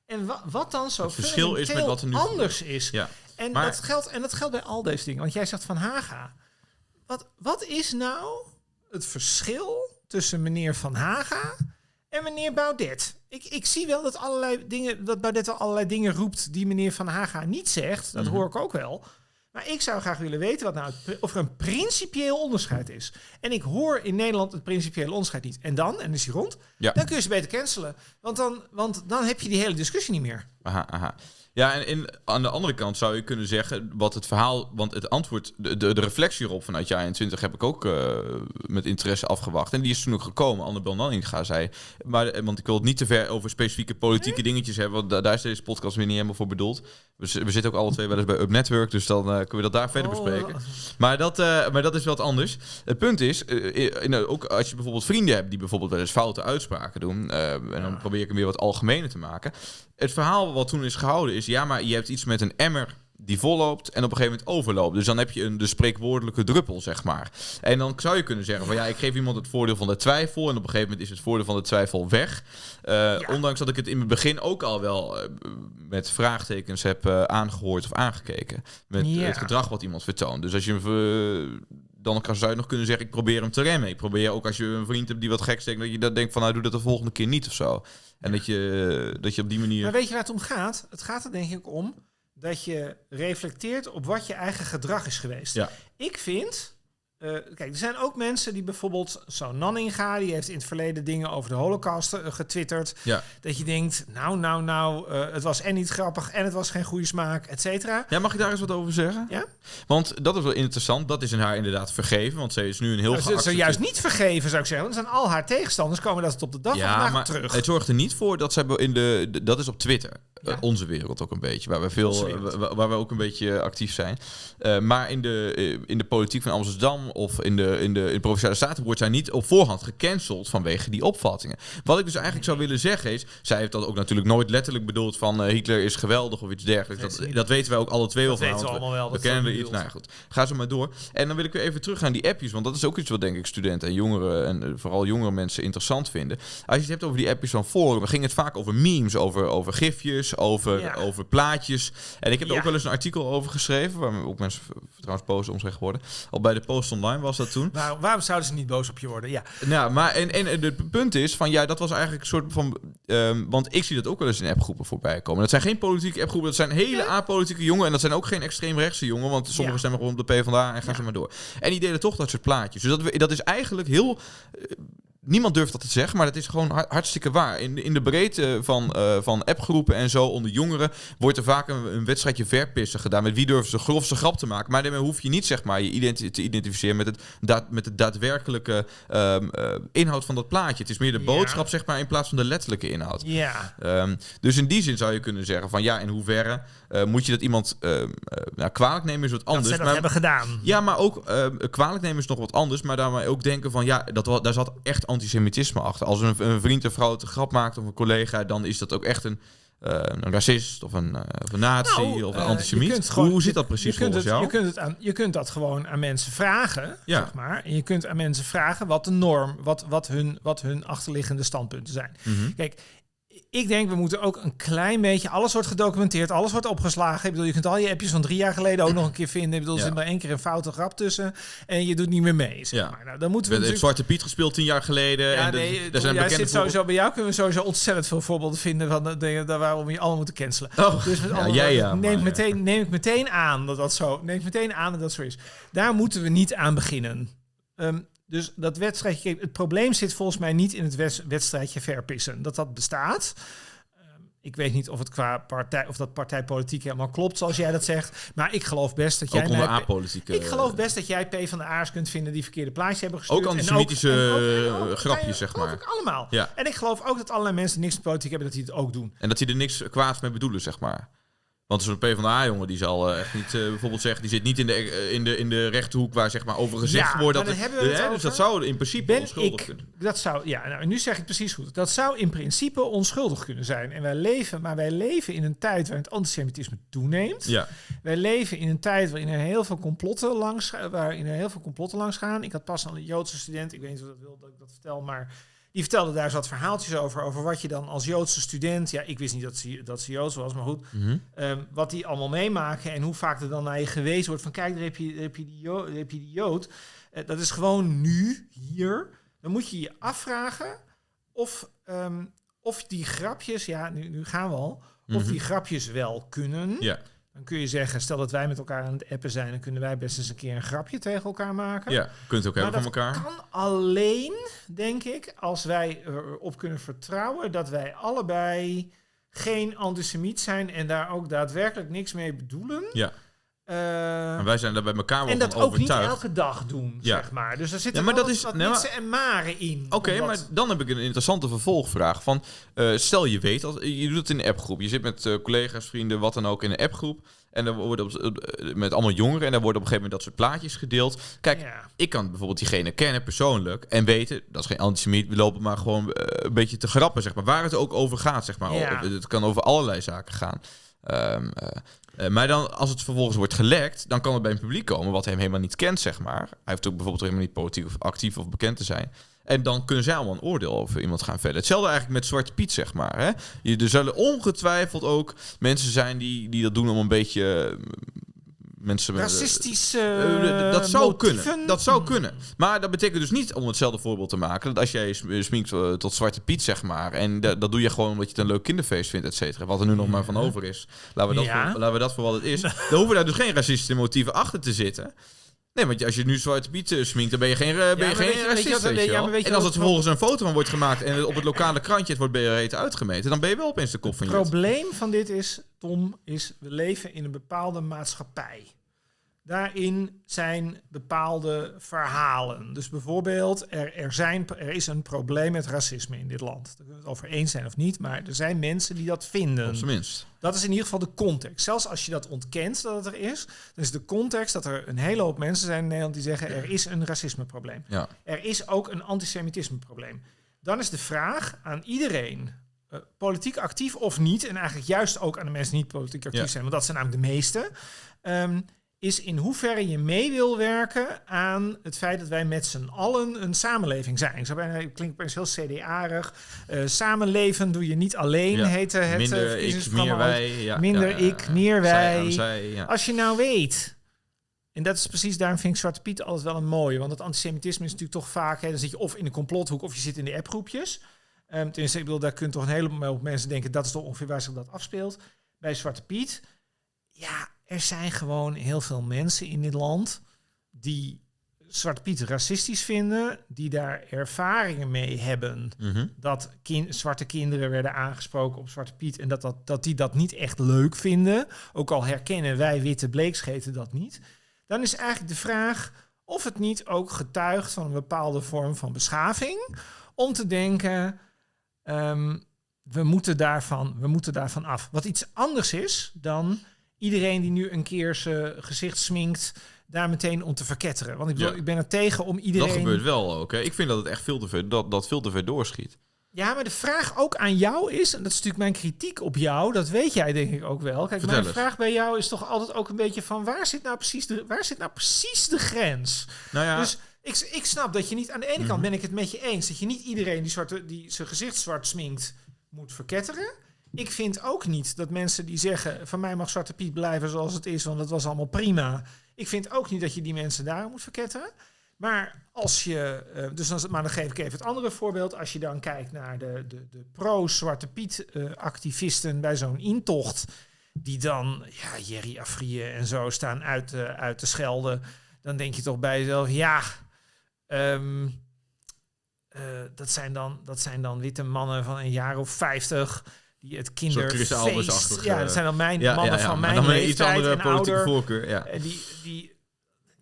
En wa- wat dan zo Het verschil is met wat er nu anders is. Ja. En, Maar- dat geldt, en dat geldt bij al deze dingen. Want jij zegt van Haga. Wat, wat is nou het verschil tussen meneer Van Haga en meneer Baudet? Ik, ik zie wel dat, allerlei dingen, dat Baudet wel allerlei dingen roept die meneer Van Haga niet zegt. Dat Mhm. hoor ik ook wel. Maar ik zou graag willen weten wat nou het, of er een principieel onderscheid is. En ik hoor in Nederland het principiële onderscheid niet. En dan, en is hij rond, Ja. dan kun je ze beter cancelen. Want dan, want dan heb je die hele discussie niet meer. Aha, aha. Ja, en, en aan de andere kant zou je kunnen zeggen wat het verhaal, want het antwoord, de, de, de reflectie erop vanuit jaar 21 heb ik ook eh, met interesse afgewacht. En die is toen ook gekomen. Annabel Nanninga zei, maar, eh, want ik wil het niet te ver over specifieke politieke dingetjes hebben, want da- daar is deze podcast weer niet helemaal voor bedoeld. We, we zitten ook alle twee wel eens bij Up Network, dus dan eh, kunnen we dat daar verder Oh, bespreken. Maar dat, maar dat is wat anders. Het punt is, in, ook als je bijvoorbeeld vrienden hebt die bijvoorbeeld wel eens foute uitspraken doen, en dan probeer ik hem weer wat algemener te maken. Het verhaal wat toen is gehouden is, ja, maar je hebt iets met een emmer die volloopt en op een gegeven moment overloopt. Dus dan heb je een de spreekwoordelijke druppel, zeg maar. En dan zou je kunnen zeggen van ja, ik geef iemand het voordeel van de twijfel en op een gegeven moment is het voordeel van de twijfel weg. Eh, Ondanks dat ik het in het begin ook al wel eh, met vraagtekens heb eh, aangehoord of aangekeken. Met Ja. het gedrag wat iemand vertoont. Dus als je dan kan- zou je nog kunnen zeggen, ik probeer hem te remmen. Ik probeer ook als je een vriend hebt die wat gek steekt, dat je dat denkt van nou doe dat de volgende keer niet of zo. En dat je, dat je op die manier... Maar weet je waar het om gaat? Het gaat er denk ik om dat je reflecteert op wat je eigen gedrag is geweest. Ja. Ik vind... eh, kijk, er zijn ook mensen die bijvoorbeeld... Zo'n Nanninga, die heeft in het verleden dingen over de holocaust eh, getwitterd. Ja. Dat je denkt, nou, nou, nou, eh, het was en niet grappig... en het was geen goede smaak, et cetera. Ja, mag ik daar eens wat over zeggen? Ja? Want dat is wel interessant. Dat is in haar inderdaad vergeven. Want ze is nu een heel Nou, ze- geaccepteerd- juist niet vergeven, zou ik zeggen. Want dan zijn al haar tegenstanders komen dat het op de dag van Ja, vandaag maar terug. het zorgt er niet voor dat zij in de, de- dat is op Twitter, Ja. Onze wereld ook een beetje, waar we veel, Onze wereld. eh, wa- waar we ook een beetje actief zijn. Maar in de, in de politiek van Amsterdam of in de, in de, in de provinciale staten wordt zij niet op voorhand gecanceld vanwege die opvattingen. Wat ik dus eigenlijk zou willen zeggen is, zij heeft dat ook natuurlijk nooit letterlijk bedoeld van eh, Hitler is geweldig of iets dergelijks. Dat Dat, dat, weten wij ook alle twee Dat wel van. weten we allemaal wel, We dat kennen dat iets. Nou ja, goed. Ga zo maar door. En dan wil ik weer even terug naar die appjes, want dat is ook iets wat denk ik studenten en jongeren en eh, vooral jongere mensen interessant vinden. Als je het hebt over die appjes van Forum, dan ging het vaak over memes, over, over gifjes, over, Ja. over plaatjes. En ik heb er Ja. ook wel eens een artikel over geschreven, waar ook mensen trouwens boos om zijn geworden. Al bij de Post Online was dat toen. Waarom, waarom zouden ze niet boos op je worden? Ja, Nou, maar en, en het punt is van ja, dat was eigenlijk een soort van. ehm, want ik zie dat ook wel eens in appgroepen voorbij komen. Dat zijn geen politieke appgroepen, dat zijn hele Ja. apolitieke jongen. En dat zijn ook geen extreemrechtse jongen, want sommigen Ja. stemmen gewoon op de PvdA en gaan Ja. ze maar door. En die delen toch dat soort plaatjes. Dus dat, we- dat is eigenlijk heel. eh, Niemand durft dat te zeggen, maar dat is gewoon har- hartstikke waar. In, de- in de breedte van, eh, van appgroepen en zo onder jongeren wordt er vaak een, een wedstrijdje verpissen gedaan. Met wie durven ze grofste grap te maken. Maar daarmee hoef je niet zeg maar, je identi- te identificeren met, het daad, met de daadwerkelijke ehm, eh, inhoud van dat plaatje. Het is meer de Ja. boodschap zeg maar, in plaats van de letterlijke inhoud. ja. Ehm, dus in die zin zou je kunnen zeggen van ja, in hoeverre eh, moet je dat iemand ehm, eh, nou, kwalijk nemen is wat dat anders. ze dat maar- hebben gedaan. ja, maar ook kwalijk nemen is nog wat anders. Maar daarmee ook denken van ja, dat, daar zat echt antisemitisme achter. Als een, een vriend een vrouw te grap maakt of een collega, dan is dat ook echt een, eh, een racist of een, eh, of een nazi Nou, of een eh, antisemiet. je hoe, gewoon- hoe zit dat je precies kunt volgens het, jou? Je kunt, het aan, je kunt dat gewoon aan mensen vragen, Ja. zeg maar. En je kunt aan mensen vragen wat de norm, wat, wat, hun, wat hun achterliggende standpunten zijn. Mhm. Kijk, ik denk we moeten ook een klein beetje, alles wordt gedocumenteerd, alles wordt opgeslagen. Ik bedoel, je kunt al je appjes van drie jaar geleden ook nog een keer vinden. Ik bedoel, er zit maar één keer een foute grap tussen en je doet niet meer mee. Zeg Ja. maar. nou, dan moeten We natuurlijk... Zwarte Piet gespeeld tien jaar geleden. Ja, en de- nee, er Tom, zijn jij zit sowieso bij jou kunnen we sowieso ontzettend veel voorbeelden vinden van de dingen daar waarom je allemaal moeten cancelen. Oh, Dus met ja, jij ja, neem, maar, meteen, neem ik meteen aan dat dat zo, neem ik meteen aan dat dat zo is. Daar moeten we niet aan beginnen. Ehm, dus dat wedstrijdje, het probleem zit volgens mij niet in het wedstrijdje verpissen. Dat dat bestaat. Ehm, Ik weet niet of het qua partij of dat partijpolitiek helemaal klopt zoals jij dat zegt, maar ik geloof best dat jij Ook onder ik geloof best dat jij P van de A's kunt vinden die verkeerde plaatjes hebben gestuurd. Ook En antisemitische, en ook- en eh, grapjes, zeg maar. ik allemaal. Ja. En ik geloof ook dat allerlei mensen niks met politiek hebben, dat die het ook doen. En dat die er niks kwaads mee bedoelen, zeg maar. Want zo'n PvdA-jongen die zal eh, echt niet eh, bijvoorbeeld zeggen... die zit niet in de, eh, in de, in de rechterhoek waar zeg maar over gezegd Ja, wordt... dat het- we het hè, Dus dat zou in principe Ben onschuldig ik, kunnen. dat zou, ja, nou, nu zeg ik het precies goed. Dat zou in principe onschuldig kunnen zijn. En wij leven, maar wij leven in een tijd waarin het antisemitisme toeneemt. Ja, Wij leven in een tijd waarin er heel veel complotten langs, waarin er heel veel complotten langs gaan. Ik had pas een Joodse student, ik weet niet of dat wil dat ik dat vertel, maar die vertelde daar wat verhaaltjes over, over wat je dan als Joodse student, ja, ik wist niet dat ze, dat ze Joods was, maar goed, Mhm. Ehm, wat die allemaal meemaken en hoe vaak er dan naar je gewezen wordt van kijk, daar heb je, daar heb je, die, Jood, heb je die Jood. Eh, dat is gewoon nu, hier. Dan moet je je afvragen of, ehm, of die grapjes, ja, nu, nu gaan we al, of Mhm. die grapjes wel kunnen. ja. Dan kun je zeggen, stel dat wij met elkaar aan het appen zijn, dan kunnen wij best eens een keer een grapje tegen elkaar maken. ja, kunt ook Maar hebben van dat elkaar. kan alleen, denk ik, als wij erop kunnen vertrouwen dat wij allebei geen antisemiet zijn en daar ook daadwerkelijk niks mee bedoelen. Ja, Eh, en wij zijn daar bij elkaar wel en dat ook niet elke dag doen, Ja. zeg maar. Dus er zitten Ja, maar dat is- wat nee, maar- mitsen en maren in. Oké, maar dan heb ik een interessante vervolgvraag. Van, eh, stel je weet, als, je doet het in een appgroep. Je zit met eh, collega's, vrienden, wat dan ook in een appgroep. En er worden op, met allemaal jongeren. En daar worden op een gegeven moment dat soort plaatjes gedeeld. Kijk, Ja. ik kan bijvoorbeeld diegene kennen persoonlijk. En weten, dat is geen antisemiet. We lopen maar gewoon een beetje te grappen, zeg maar. Waar het ook over gaat, zeg maar. Ja. Het kan over allerlei zaken gaan. Ehm, eh, eh, maar dan, als het vervolgens wordt gelekt, dan kan het bij een publiek komen wat hem helemaal niet kent, zeg maar. Hij hoeft ook bijvoorbeeld helemaal niet politiek of actief of bekend te zijn. En dan kunnen zij allemaal een oordeel over iemand gaan vellen. Hetzelfde eigenlijk met Zwarte Piet, zeg maar. Hè? Je, er zullen ongetwijfeld ook mensen zijn die, die dat doen om een beetje... eh, mensen met, Racistische eh, dat zou motieven? kunnen. Dat zou kunnen. Maar dat betekent dus niet, om hetzelfde voorbeeld te maken, dat als jij sm- sminkt eh, tot Zwarte Piet, zeg maar, en dat, dat doe je gewoon omdat je het een leuk kinderfeest vindt, et cetera, wat er nu nog maar van over is. Laten we dat, Ja. voor, laten we dat voor wat het is. Dan hoeven daar dus geen racistische motieven achter te zitten. Nee, want als je nu Zwarte Piet eh, sminkt, dan ben je geen, eh, ben je geen weet je- weet je racist, weet je ja, En als er het vervolgens een foto van wordt gemaakt en op het lokale krantje het wordt breed uitgemeten, dan ben je wel opeens de kop van Het je. probleem van dit is, Tom, is we leven in een bepaalde maatschappij. Daarin zijn bepaalde verhalen. Dus bijvoorbeeld, er, er, zijn, er is een probleem met racisme in dit land. Daar kunnen we het over eens zijn of niet, maar er zijn mensen die dat vinden. Op zijn minst. Dat is in ieder geval de context. Zelfs als je dat ontkent dat het er is, dan is de context dat er een hele hoop mensen zijn in Nederland die zeggen er is een racismeprobleem. Ja. Er is ook een antisemitismeprobleem. Dan is de vraag aan iedereen, eh, politiek actief of niet, en eigenlijk juist ook aan de mensen die niet politiek actief Ja. zijn, want dat zijn namelijk de meeste, ehm, is in hoeverre je mee wil werken aan het feit dat wij met z'n allen een samenleving zijn. Ik zou bijna, het klinkt opeens heel CDA-rig. Eh, samenleven doe je niet alleen, Ja. heette het eh, Minder ik, verkiezingsprogramma meer wij. Ja, Minder ja, ik, meer wij. zij. Als je nou weet, en dat is precies, daarom vind ik Zwarte Piet altijd wel een mooie, want het antisemitisme is natuurlijk toch vaak, hè, dan zit je of in de complothoek of je zit in de appgroepjes. Ehm tenminste, ik bedoel, daar kunt toch een heleboel mensen denken, dat is toch ongeveer waar zich dat afspeelt. Bij Zwarte Piet, ja, er zijn gewoon heel veel mensen in dit land die Zwarte Piet racistisch vinden, die daar ervaringen mee hebben Mhm. dat kin- zwarte kinderen werden aangesproken op Zwarte Piet en dat, dat, dat die dat niet echt leuk vinden, ook al herkennen wij witte bleekscheten dat niet, dan is eigenlijk de vraag of het niet ook getuigt van een bepaalde vorm van beschaving om te denken, ehm, we, moeten daarvan, we moeten daarvan af. Wat iets anders is dan iedereen die nu een keer zijn gezicht sminkt, daar meteen om te verketteren. Want ik, bedoel, Ja. ik ben er tegen om iedereen... Dat gebeurt wel ook. Hè. Ik vind dat het echt veel te ver, dat, dat veel te ver doorschiet. Ja, maar de vraag ook aan jou is, en dat is natuurlijk mijn kritiek op jou, dat weet jij denk ik ook wel. Kijk, Vertel mijn vraag bij jou is toch altijd ook een beetje van waar zit nou precies de, waar zit nou precies de grens? Nou ja, Dus ik, ik snap dat je niet, aan de ene kant Mhm. ben ik het met je eens, dat je niet iedereen die, zwarte, die zijn gezicht zwart sminkt moet verketteren. Ik vind ook niet dat mensen die zeggen, van mij mag Zwarte Piet blijven zoals het is, want dat was allemaal prima. Ik vind ook niet dat je die mensen daar moet verketteren. Maar als je, eh, dus dan, maar dan geef ik even het andere voorbeeld. Als je dan kijkt naar de, de, de pro-Zwarte Piet-activisten bij zo'n intocht, die dan, ja, Jerry Afrië en zo staan uit, te- uit te schelden, dan denk je toch bij jezelf, ja, ehm, eh, dat, zijn dan, dat zijn dan witte mannen van een jaar of vijftig die het kinderfeest... Ja, dat zijn dan mijn ja, mannen ja, ja, van mijn dan iets leeftijd andere en politieke ouder. voorkeur. Ja. En die, die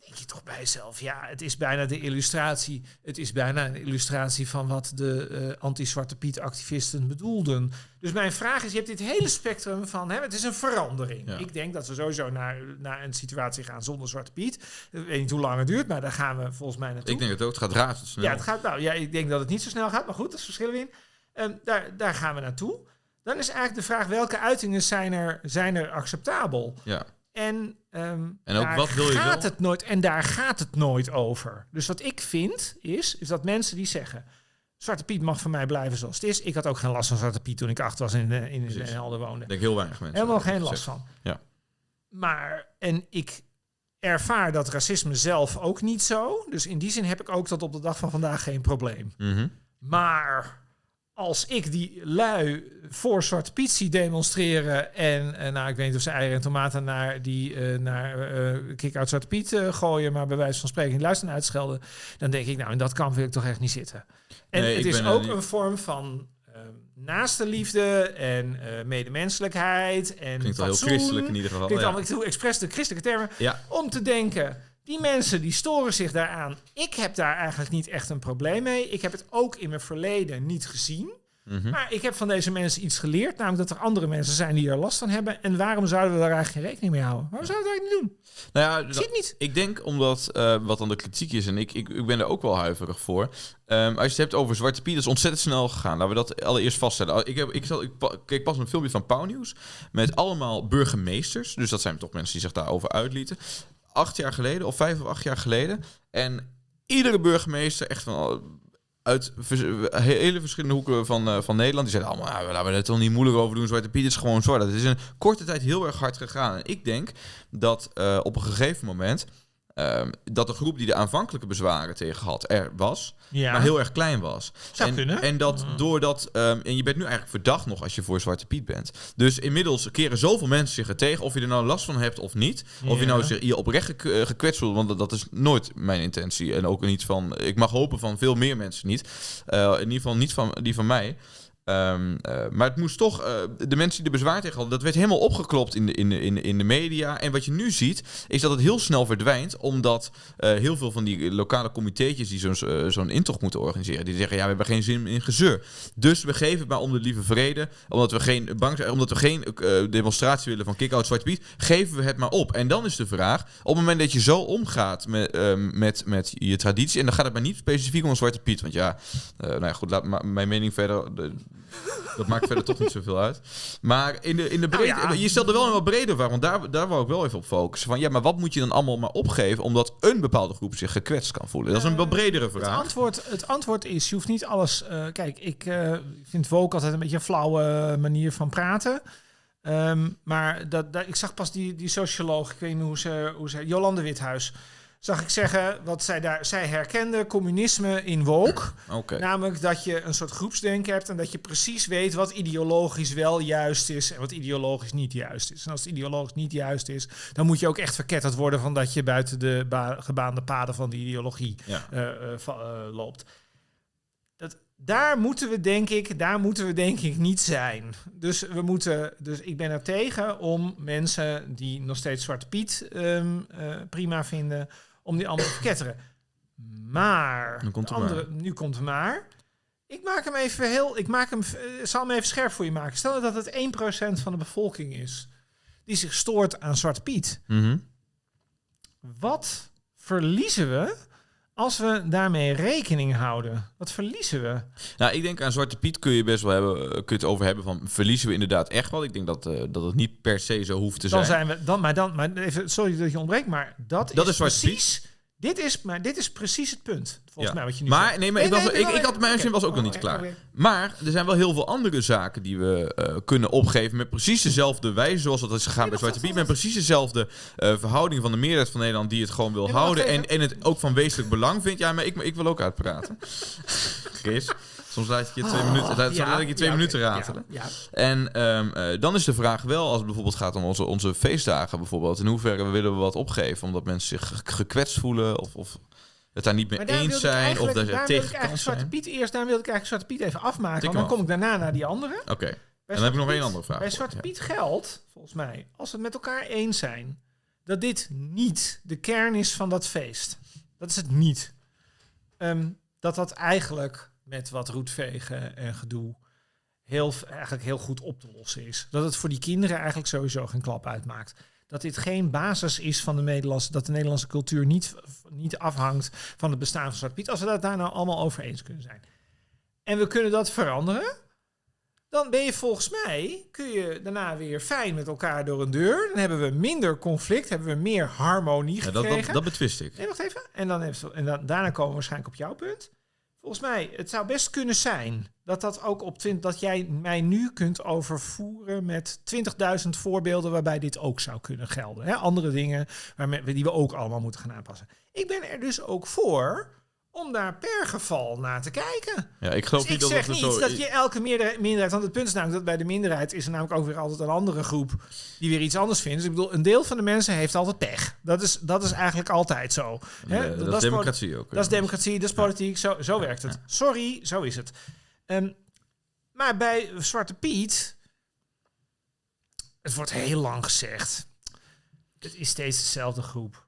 denk je toch bij jezelf, ja, het is bijna de illustratie. Het is bijna een illustratie van wat de eh, anti-Zwarte Piet-activisten bedoelden. Dus mijn vraag is, je hebt dit hele spectrum van, hè, het is een verandering. Ik denk dat we sowieso naar, naar een situatie gaan zonder Zwarte Piet. Ik weet niet hoe lang het duurt, maar daar gaan we volgens mij naartoe. Ik denk het ook. Het gaat razendsnel. Ja, het gaat, nou, ja, ik denk dat het niet zo snel gaat, maar goed, dat is verschillen in. Ehm, daar, daar gaan we naartoe. Dan is eigenlijk de vraag, welke uitingen zijn er, zijn er acceptabel? Ja. En, ehm, En ook daar wat wil je gaat wel? het nooit En daar gaat het nooit over. Dus wat ik vind, is, is dat mensen die zeggen... Zwarte Piet mag voor mij blijven zoals het is. Ik had ook geen last van Zwarte Piet toen ik acht was en in, in, in. Helder woonde. Ik denk heel weinig mensen. Helemaal geen last van. Ja. Maar, en ik ervaar dat racisme zelf ook niet zo. Dus in die zin heb ik ook tot op de dag van vandaag geen probleem. Mhm. Maar als ik die lui voor Zwarte Piet zie demonstreren... en eh, nou, ik weet niet of ze eieren en tomaten naar, die, eh, naar eh kick-out Zwarte Piet gooien... maar bij wijze van spreken luisteren en uitschelden... dan denk ik, nou, in dat kamp wil ik toch echt niet zitten. En Nee, het is ook niet- een vorm van eh naaste liefde en medemenselijkheid en Klinkt wel heel christelijk in ieder geval. Klinkt ja. allemaal, ik doe expres de christelijke termen Ja. om te denken, die mensen die storen zich daaraan. Ik heb daar eigenlijk niet echt een probleem mee. Ik heb het ook in mijn verleden niet gezien. Mhm. Maar ik heb van deze mensen iets geleerd. Namelijk dat er andere mensen zijn die er last van hebben. En waarom zouden we daar eigenlijk geen rekening mee houden? Waarom zouden we dat niet doen? Nou ja, Ik zie het niet. Ik denk omdat, eh, wat dan de kritiek is, en ik, ik, ik ben er ook wel huiverig voor. Ehm, als je het hebt over Zwarte Piet, dat is ontzettend snel gegaan. Laten we dat allereerst vaststellen. Ik, heb, ik, zal, ik keek pas een filmpje van Pauw Nieuws met allemaal burgemeesters. Dus dat zijn toch mensen die zich daarover uitlieten. Acht jaar geleden, of vijf of acht jaar geleden. En iedere burgemeester, echt van uit hele verschillende hoeken van, eh, van Nederland. Die zeiden allemaal, nou, laten we er toch niet moeilijk over doen. Zwarte Piet is gewoon zwart. Dat is in korte tijd heel erg hard gegaan. En ik denk dat eh, op een gegeven moment... ehm, dat de groep die de aanvankelijke bezwaren tegen had er was, Ja, maar heel erg klein was. Zou en, kunnen. en dat doordat, ehm, en je bent nu eigenlijk verdacht nog als je voor Zwarte Piet bent. Dus inmiddels keren zoveel mensen zich er tegen, of je er nou last van hebt of niet. Of je nou zich je oprecht gek- eh, gekwetst voelt, want dat, dat is nooit mijn intentie. En ook niet van, ik mag hopen van veel meer mensen niet. Eh, in ieder geval niet van die van mij. Ehm, eh, maar het moest toch, eh, de mensen die er bezwaar tegen hadden, dat werd helemaal opgeklopt in de, in, de, in, in de media. En wat je nu ziet, is dat het heel snel verdwijnt, omdat eh, heel veel van die lokale comitéetjes die zo'n zo'n intocht moeten organiseren, die zeggen, ja, we hebben geen zin in gezeur. Dus we geven het maar om de lieve vrede, omdat we geen, bang omdat we geen demonstratie willen van kick-out Zwarte Piet, geven we het maar op. En dan is de vraag, op het moment dat je zo omgaat met, ehm, met, met je traditie, en dan gaat het maar niet specifiek om Zwarte Piet, want ja, nou ja, goed, laat mijn mening verder... dat maakt verder toch niet zoveel uit. Maar in de, in de breedte, Nou ja. je stelt er wel een wat breder vraag, want daar, daar wou ik wel even op focussen. Van ja, maar wat moet je dan allemaal maar opgeven, omdat een bepaalde groep zich gekwetst kan voelen? Dat is een wat bredere Het vraag. antwoord, het antwoord is, je hoeft niet alles... eh, kijk, ik eh, vind woke altijd een beetje een flauwe manier van praten. Ehm, maar dat, dat, ik zag pas die, die socioloog, ik weet niet hoe ze, hoe ze... Jolande Withuis. Zag ik zeggen, wat zij daar... Zij herkende communisme in woke. Namelijk dat je een soort groepsdenken hebt... en dat je precies weet wat ideologisch wel juist is... en wat ideologisch niet juist is. En als het ideologisch niet juist is... dan moet je ook echt verketterd worden... van dat je buiten de ba- gebaande paden van die ideologie Ja. eh, eh, eh, loopt. Dat, daar moeten we denk ik, daar moeten we denk ik niet zijn. Dus we moeten, dus ik ben er tegen om mensen die nog steeds Zwarte Piet ehm, eh, prima vinden, om die allemaal te verketteren. Maar, Nu komt de de andere, nu komt het maar. Ik maak hem even heel, ik maak hem, eh, zal hem even scherp voor je maken. Stel dat het 1% van de bevolking is die zich stoort aan Zwarte Piet. Mhm. Wat verliezen we als we daarmee rekening houden? Wat verliezen we? Nou, ik denk aan Zwarte Piet kun je best wel hebben, eh, kun je het over hebben van verliezen we inderdaad echt wel. Ik denk dat, eh, dat het niet per se zo hoeft te Dan zijn. zijn we dan, maar dan, maar even, sorry dat je ontbreekt, maar dat, Dat is, is precies. Dit is, maar dit is precies het punt. Volgens Ja. mij wat je nu Maar zegt. nee, maar ik, was, ik, ik had mijn zin was ook nog niet klaar. Maar er zijn wel heel veel andere zaken die we eh, kunnen opgeven met precies dezelfde wijze zoals dat is gegaan bij Zwarte Piet. Met precies dezelfde eh, verhouding van de meerderheid van Nederland die het gewoon wil maar houden en, en het ook van wezenlijk belang vindt. Ja, maar ik, ik wil ook uitpraten. *laughs* Chris, soms laat ik je twee minuten, laat, Oh, Ja, laat ik je twee ja, minuten ratelen. Ja. En ehm, eh, dan is de vraag wel, als het bijvoorbeeld gaat om onze, onze feestdagen bijvoorbeeld, in hoeverre willen we wat opgeven omdat mensen zich ge- gekwetst voelen of, of het daar niet mee daar eens zijn of daar wilde tegen ik kant eigenlijk zijn. Zwarte Piet eerst, daar wilde ik eigenlijk Zwarte Piet even afmaken. Want dan kom ik daarna naar die andere. Oké, en dan heb ik nog één andere vraag. Bij Zwarte. Piet geldt, volgens mij, als we het met elkaar eens zijn, dat dit niet de kern is van dat feest. Dat is het niet. Ehm, dat dat eigenlijk met wat roetvegen en gedoe heel, eigenlijk heel goed op te lossen is. Dat het voor die kinderen eigenlijk sowieso geen klap uitmaakt. Dat dit geen basis is van de Nederlandse, dat de Nederlandse cultuur niet, niet afhangt van het bestaan van Zwarte Piet. Als we dat daar nou allemaal over eens kunnen zijn. En we kunnen dat veranderen. Dan ben je volgens mij, kun je daarna weer fijn met elkaar door een deur. Dan hebben we minder conflict, hebben we meer harmonie Ja, gekregen. dat, dat, dat betwist ik. Nee, wacht even. En, dan en dan, daarna komen we waarschijnlijk op jouw punt. Volgens mij, het zou best kunnen zijn dat dat ook op 20, dat jij mij nu kunt overvoeren met 20.000 voorbeelden waarbij dit ook zou kunnen gelden. Hè? Andere dingen waarmee, die we ook allemaal moeten gaan aanpassen. Ik ben er dus ook voor om daar per geval naar te kijken. Ja, ik geloof Dus niet ik dat zeg niet zo dat je elke meerderheid, minderheid... Want het punt is namelijk dat bij de minderheid is er namelijk ook weer altijd een andere groep die weer iets anders vindt. Dus ik bedoel, een deel van de mensen heeft altijd pech. Dat is, dat is eigenlijk altijd zo. Hè? Ja, dat, is is democratie ook. dat is democratie, dat is politiek, zo, zo werkt het. Sorry, zo is het. Ehm, maar bij Zwarte Piet, het wordt heel lang gezegd, het is steeds dezelfde groep.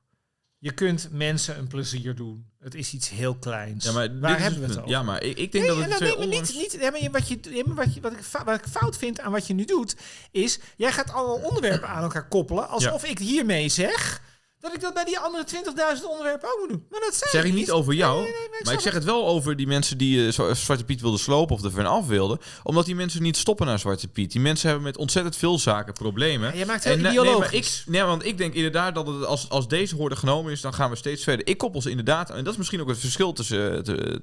Je kunt mensen een plezier doen. Het is iets heel kleins. Ja, maar Waar hebben we het over? Ja, maar ik, ik denk Nee, dat het twee neem me onlangs- niet, niet, nee, maar je- wat, je, nee, maar wat, je, wat, ik, fa- wat ik fout vind aan wat je nu doet, is jij gaat allemaal onderwerpen aan elkaar koppelen, alsof ik hiermee zeg dat ik dat bij die andere 20.000 onderwerpen ook moet doen. Maar dat zeg, zeg ik niet over jou, Nee, nee, nee, maar ik zeg het wel over die mensen die eh, Zwa- Zwarte Piet wilden slopen of er van af wilden. Omdat die mensen niet stoppen naar Zwarte Piet. Die mensen hebben met ontzettend veel zaken problemen. Ja, je maakt het En, eh, nee, maar ik, ideologisch. nee, want ik denk inderdaad dat het als, als deze hoorde genomen is, dan gaan we steeds verder. Ik koppel ze inderdaad, en dat is misschien ook het verschil tussen, te-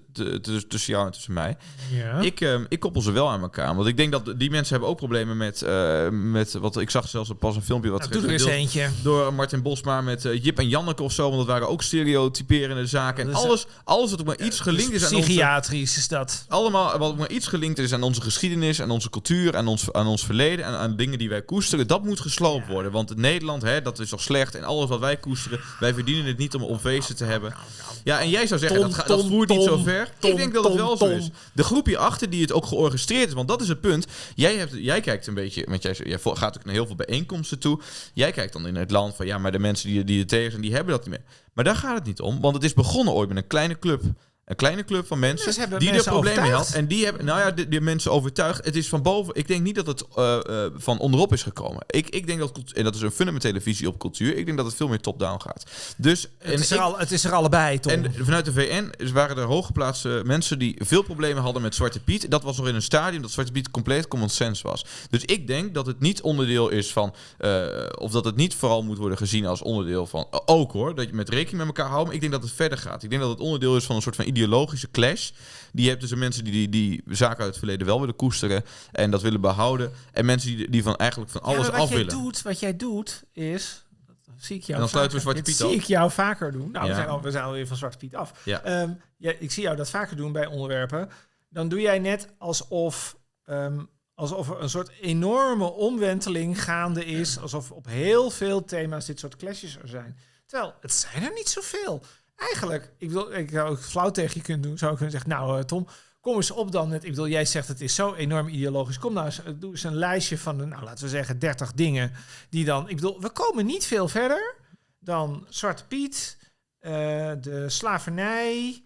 tussen jou en tussen mij. Ja. Ik, ehm, ik koppel ze wel aan elkaar. Want ik denk dat die mensen hebben ook problemen met, eh, met wat ik zag zelfs pas een filmpje wat Nou, doe er eens eentje. door Martin Bosma met eh, Jip en Janneke of zo. Want dat waren ook stereotyperende zaken. En alles, alles wat ook maar iets gelinkt is aan onze... Psychiatrisch is dat. Allemaal wat ook maar iets gelinkt is aan onze geschiedenis, aan onze cultuur, aan ons, aan ons verleden en aan dingen die wij koesteren, dat moet gesloopt worden. Want Nederland, hè, dat is al slecht. En alles wat wij koesteren, wij verdienen het niet om, om feesten te hebben. Ja, en jij zou zeggen, Tom, dat, ga- dat Tom, voert niet zo ver. Tom, ik denk dat het wel zo is. De groep hierachter die het ook georchestreerd is, want dat is het punt. Jij, hebt, jij kijkt een beetje, want jij, jij gaat ook naar heel veel bijeenkomsten toe. Jij kijkt dan in het land van, ja, maar de mensen die, die er tegen zijn, die hebben dat niet meer. Maar daar gaat het niet om, want het is begonnen ooit met een kleine club. Een kleine club van mensen Dus die er problemen mee had. En die hebben, nou ja, die, die mensen overtuigd. Het is van boven. Ik denk niet dat het eh, eh, van onderop is gekomen. Ik, ik denk dat, en dat is een fundamentele visie op cultuur. Ik denk dat het veel meer top-down gaat. Dus, Het is, ik- er al, het is er allebei, Tom. en vanuit de VN waren er hooggeplaatste mensen die veel problemen hadden met Zwarte Piet. Dat was nog in een stadium dat Zwarte Piet compleet common sense was. Dus ik denk dat het niet onderdeel is van, eh, of dat het niet vooral moet worden gezien als onderdeel van, ook hoor, dat je met rekening met elkaar houdt. Maar ik denk dat het verder gaat. Ik denk dat het onderdeel is van een soort van ideologische clash. Die je hebt tussen mensen die, die die zaken uit het verleden wel willen koesteren en dat willen behouden. En mensen die, die van eigenlijk van alles wat af jij willen. Doet, wat jij doet is... Zie ik jou En dan sluiten we Zwarte Piet zie af. ik jou vaker doen. Nou, we, zijn al, we zijn alweer van Zwarte Piet af. Ja. Ehm, ja, ik zie jou dat vaker doen bij onderwerpen. Dan doe jij net alsof, ehm, alsof er een soort enorme omwenteling gaande is. Alsof op heel veel thema's dit soort clashes er zijn. Terwijl, het zijn er niet zoveel. Eigenlijk, ik bedoel, ik zou ook flauw tegen je kunnen doen. Zou ik kunnen zeggen, nou eh, Tom, kom eens op dan. Ik bedoel, jij zegt het is zo enorm ideologisch. Kom nou eens, eh, doe eens een lijstje van, de, nou laten we zeggen, 30 dingen. Die dan, ik bedoel, we komen niet veel verder dan Zwarte Piet, eh, de slavernij,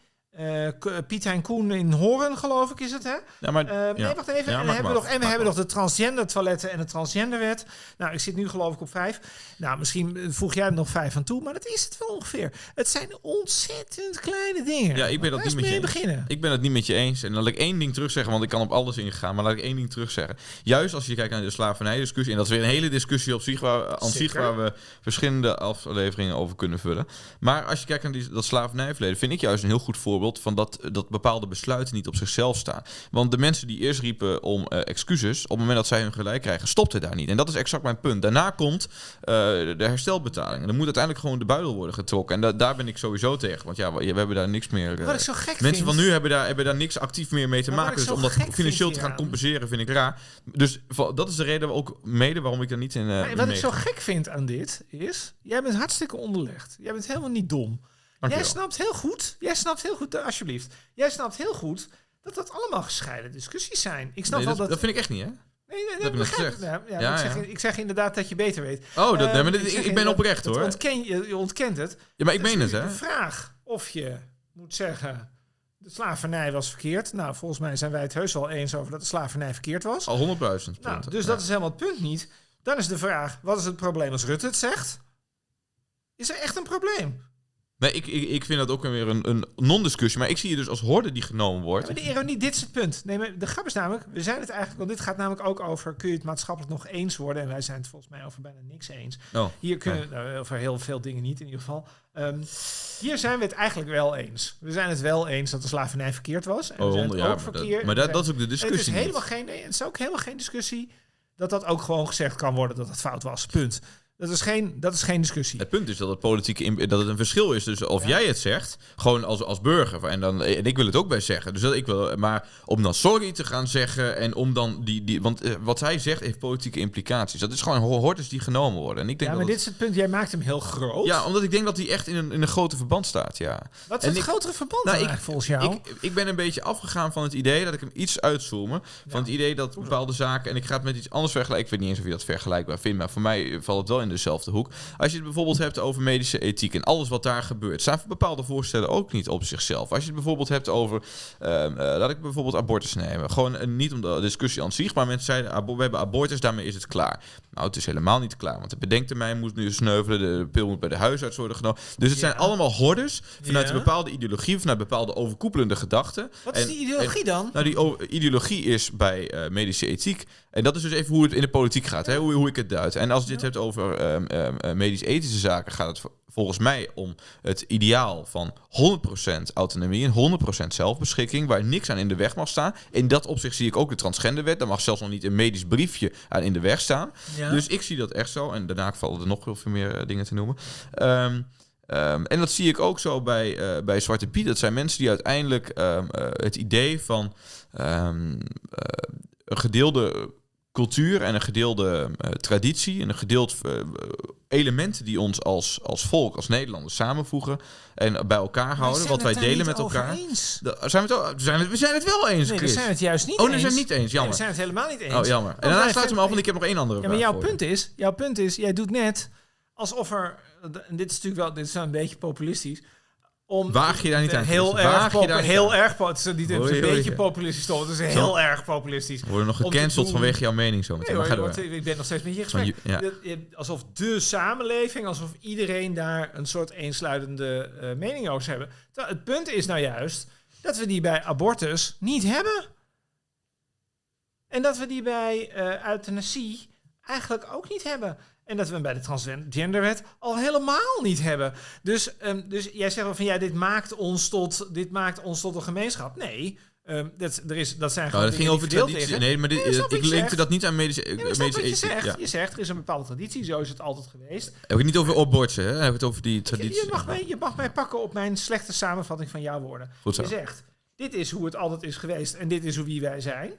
K- Piet Hein Koen in Horen, geloof ik, is het, hè? Ja, maar, Eh, ja. Nee, wacht even. Ja, en, we hebben nog, en we hebben nog de transgender toiletten en de transgenderwet. Nou, ik zit nu geloof ik op vijf. Nou, misschien eh, voeg jij er nog vijf aan toe, maar dat is het wel ongeveer. Het zijn ontzettend kleine dingen. Ja, ik ben dat niet eens met je mee beginnen. Ik ben het niet met je eens. En dan laat ik één ding terugzeggen, want ik kan op alles ingaan. Maar laat ik één ding terugzeggen. Juist als je kijkt naar de slavernijdiscussie. En dat is weer een hele discussie op zich, waar, aan zich waar we verschillende afleveringen over kunnen vullen. Maar als je kijkt naar die, dat slavernijverleden, vind ik juist een heel goed voorbeeld van dat, dat bepaalde besluiten niet op zichzelf staan. Want de mensen die eerst riepen om eh, excuses, op het moment dat zij hun gelijk krijgen, stopte daar niet. En dat is exact mijn punt. Daarna komt eh, de herstelbetaling. En dan moet uiteindelijk gewoon de buidel worden getrokken. En da- daar ben ik sowieso tegen. Want ja, we, we hebben daar niks meer. eh, Wat ik zo gek Mensen vind... van nu hebben daar, hebben daar niks actief meer mee te Maar maken. Dus om dat financieel te gaan compenseren vind ik raar. Dus dat is de reden ook mede waarom ik er niet in. eh, wat ik zo gek vind aan dit is, jij bent hartstikke onderlegd. Jij bent helemaal niet dom. Jij snapt heel goed, jij snapt heel goed, alsjeblieft. Jij snapt heel goed dat dat allemaal gescheiden discussies zijn. Ik snap Nee, wel dat, dat... dat vind ik echt niet, hè? Nee, nee, heb ik. Ja, Ja, ik, zeg, ja. ik zeg inderdaad dat je beter weet. Oh, dat, Eh, maar dit- ik ik, ben oprecht dat hoor. Ontken, je, je ontkent het. Ja, maar ik Dus meen het, hè? De vraag of je moet zeggen... de slavernij was verkeerd. Nou, volgens mij zijn wij het heus wel eens over dat de slavernij verkeerd was. Al 100.000 punten. Nou, dus Ja. dat is helemaal het punt niet. Dan is de vraag, wat is het probleem als Rutte het zegt? Is er echt een probleem? Nee, ik, ik, ik vind dat ook weer een, een non-discussie. Maar ik zie je dus als horde die genomen wordt. Maar de ironie, dit is het punt. Nee, maar de grap is namelijk, we zijn het eigenlijk, want dit gaat namelijk ook over, kun je het maatschappelijk nog eens worden? En wij zijn het volgens mij over bijna niks eens. Oh, Hier kunnen, nou, over heel veel dingen niet in ieder geval. Ehm, hier zijn we het eigenlijk wel eens. We zijn het wel eens dat de slavernij verkeerd was. En we oh zijn honderd het jaar. ook Maar, dat, verkeerd. maar we dat, zijn- dat is ook de het is discussie. niet. helemaal geen, nee, het is ook helemaal geen discussie dat dat ook gewoon gezegd kan worden dat het fout was. Punt. Dat is geen, dat is geen discussie. Het punt is dat het politieke imp- dat het een verschil is. Dus of Ja. jij het zegt, gewoon als, als burger, en, dan, en ik wil het ook bij zeggen. Dus dat ik wil, maar om dan sorry te gaan zeggen en om dan die. die want eh, wat hij zegt heeft politieke implicaties. Dat is gewoon ho- hordes die genomen worden. En ik denk Ja, maar dat dit is het punt. Jij maakt hem heel groot. ja, omdat ik denk dat hij echt in een, in een grote verband staat. Ja. Wat is en het ik- grotere verband Nou, ik- volgens jou? Ik, ik ben een beetje afgegaan van het idee dat ik hem iets uitzoomen. Van het idee dat bepaalde zaken. En ik ga het met iets anders vergelijken. Ik weet niet eens of je dat vergelijkbaar vindt. Maar voor mij valt het wel in dezelfde hoek. Als je het bijvoorbeeld hebt over medische ethiek en alles wat daar gebeurt. Zijn bepaalde voorstellen ook niet op zichzelf. Als je het bijvoorbeeld hebt over. ehm, eh, laat ik bijvoorbeeld abortus nemen. Gewoon eh, niet om de discussie aan zich. Maar mensen zeiden: we hebben abortus, daarmee is het klaar. Nou, het is helemaal niet klaar. Want de bedenktermijn moet nu sneuvelen. De pil moet bij de huisarts worden genomen. Dus het Ja. zijn allemaal hordes vanuit Ja. een bepaalde ideologie. Vanuit bepaalde overkoepelende gedachten. Wat is die ideologie dan? nou, die ideologie is bij eh, medische ethiek. En dat is dus even hoe het in de politiek gaat, hè? Hoe, hoe ik het duid. En als je dit hebt over ehm, ehm, eh, medisch-ethische zaken, gaat het vo- volgens mij om het ideaal van 100% autonomie en 100% zelfbeschikking, waar niks aan in de weg mag staan. In dat opzicht zie ik ook de transgenderwet. Daar mag zelfs nog niet een medisch briefje aan in de weg staan. Ja. Dus ik zie dat echt zo. En daarna vallen er nog heel veel meer eh, dingen te noemen. Ehm, en dat zie ik ook zo bij, eh, bij Zwarte Piet. Dat zijn mensen die uiteindelijk het idee van een gedeelde cultuur en een gedeelde eh, traditie en een gedeeld eh, elementen die ons als, als volk, als Nederlanders samenvoegen en bij elkaar houden, wat wij delen met elkaar. Eens. Da- Zijn we, het, zijn het, we zijn het wel eens, Nee, we zijn het juist niet oh, eens. we zijn het niet eens, Nee, jammer. we zijn het helemaal niet eens. Oh, jammer. En wij daarna sluit hem af, want ik heb nog één andere Ja, maar vraag jouw je. punt is, jouw punt is, jij doet net alsof er, en dit is natuurlijk wel, dit is wel een beetje populistisch, om Waag je daar niet aan, heel Chris? erg, Waag je daar heel aan? erg, het is niet het is Oei, een beetje populistisch toch, het is heel erg populistisch. We worden nog gecanceld vanwege jouw mening zo meteen. Nee, maar hoor, ga door. want ik ben nog steeds met je gesprek. je- ja. Alsof de samenleving, alsof iedereen daar een soort eensluitende eh, mening over hebben. Het punt is nou juist dat we die bij abortus niet hebben. En dat we die bij eh euthanasie eigenlijk ook niet hebben. En dat we hem bij de transgenderwet al helemaal niet hebben. Dus, ehm, dus jij zegt wel van ja, dit maakt ons tot, dit maakt ons tot een gemeenschap. Nee, ehm, dat, er is, dat zijn Oh, gewoon dat ging over traditie. Nee, maar dit, Nee, snap ik linkte dat niet aan medische, wat je zegt. Ja. Je zegt, er is een bepaalde traditie, zo is het altijd geweest. Heb ik het niet over abortus, hè? Heb ik het over die traditie. je, mag mij, je mag mij pakken op mijn slechte samenvatting van jouw woorden. Goed zo. Je zegt, dit is hoe het altijd is geweest en dit is hoe wie wij zijn.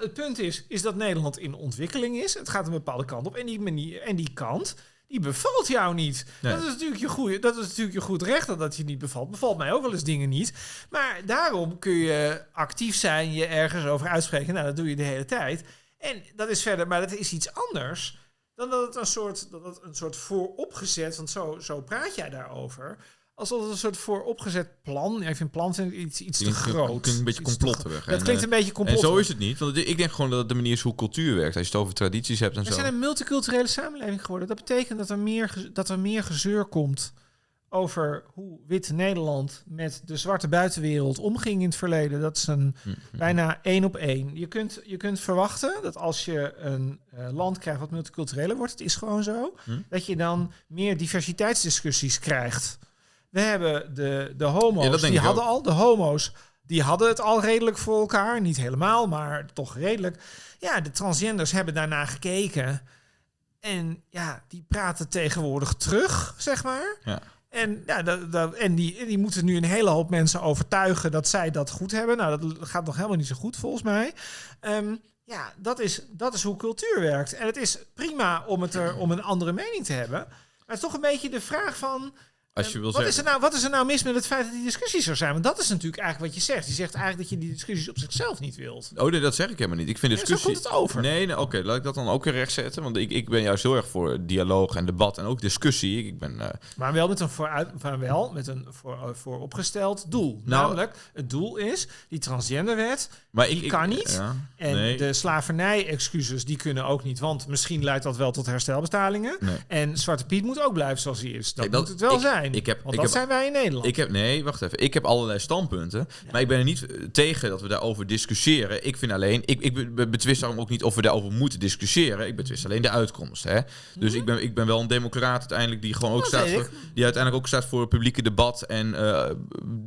Het punt is, is dat Nederland in ontwikkeling is. Het gaat een bepaalde kant op en die, manier, en die kant, die bevalt jou niet. Nee. Dat, is natuurlijk je goede, dat is natuurlijk je goed recht dat dat je niet bevalt. Bevalt mij ook wel eens dingen niet. Maar daarom kun je actief zijn, je ergens over uitspreken. Nou, dat doe je de hele tijd. En dat is verder, maar dat is iets anders dan dat het een soort, dat het een soort vooropgezet, want zo, zo praat jij daarover. Alsof het een soort vooropgezet plan. Ja, ik vind plan iets, iets te groot. klinkt een beetje complotterig. Dat En, klinkt een beetje En complot. zo is het niet. Want ik denk gewoon dat het de manier is hoe cultuur werkt. Als je het over tradities hebt en We zo. zijn een multiculturele samenleving geworden. Dat betekent dat er meer, dat er meer gezeur komt over hoe wit Nederland met de zwarte buitenwereld omging in het verleden. Dat is een Hm, hm. bijna één op één. Je kunt, je kunt verwachten dat als je een eh, land krijgt wat multicultureler wordt, het is gewoon zo, Hm. dat je dan meer diversiteitsdiscussies krijgt. We hebben de, de homo's, Ja, die hadden al, de homo's, die hadden het al redelijk voor elkaar. Niet helemaal, maar toch redelijk. Ja, de transgenders hebben daarna gekeken. En ja, die praten tegenwoordig terug, zeg maar. Ja. En, ja, dat, dat, en, die, die moeten nu een hele hoop mensen overtuigen dat zij dat goed hebben. Nou, dat gaat nog helemaal niet zo goed volgens mij. Ehm, ja, dat is, dat is hoe cultuur werkt. En het is prima om, het er, om een andere mening te hebben. Maar het is toch een beetje de vraag van... Als je wil wat, is er nou, wat is er nou mis met het feit dat die discussies er zijn? Want dat is natuurlijk eigenlijk wat je zegt. Je zegt eigenlijk dat je die discussies op zichzelf niet wilt. Oh nee, dat zeg ik helemaal niet. Ik vind Ja, zo discussie... komt het over. Nee, nee oké, laat ik dat dan ook weer rechtzetten. Want ik, ik ben juist heel erg voor dialoog en debat en ook discussie. Ik, ben... eh, Maar wel met een, vooruit, maar wel met een voor, vooropgesteld doel. Nou- Namelijk, het doel is, die transgenderwet maar Die ik, ik- kan niet. Ja, en nee. de slavernij-excuses, die kunnen ook niet. Want misschien leidt dat wel tot herstelbetalingen. Nee. En Zwarte Piet moet ook blijven zoals hij is. Dat, Kijk, dat- moet het wel ik- zijn. Ik heb- want ik dat heb- zijn wij in Nederland. Ik heb, nee, wacht even. Ik heb allerlei standpunten. Maar ik ben er niet tegen dat we daarover discussiëren. Ik vind alleen, ik, ik be- be- betwist daarom ook niet of we daarover moeten discussiëren. Ik betwist alleen de uitkomst. Hè? Dus ik, ben, ik ben wel een democraat uiteindelijk die gewoon ook Dat staat voor, die uiteindelijk ook staat voor het publieke debat. En eh,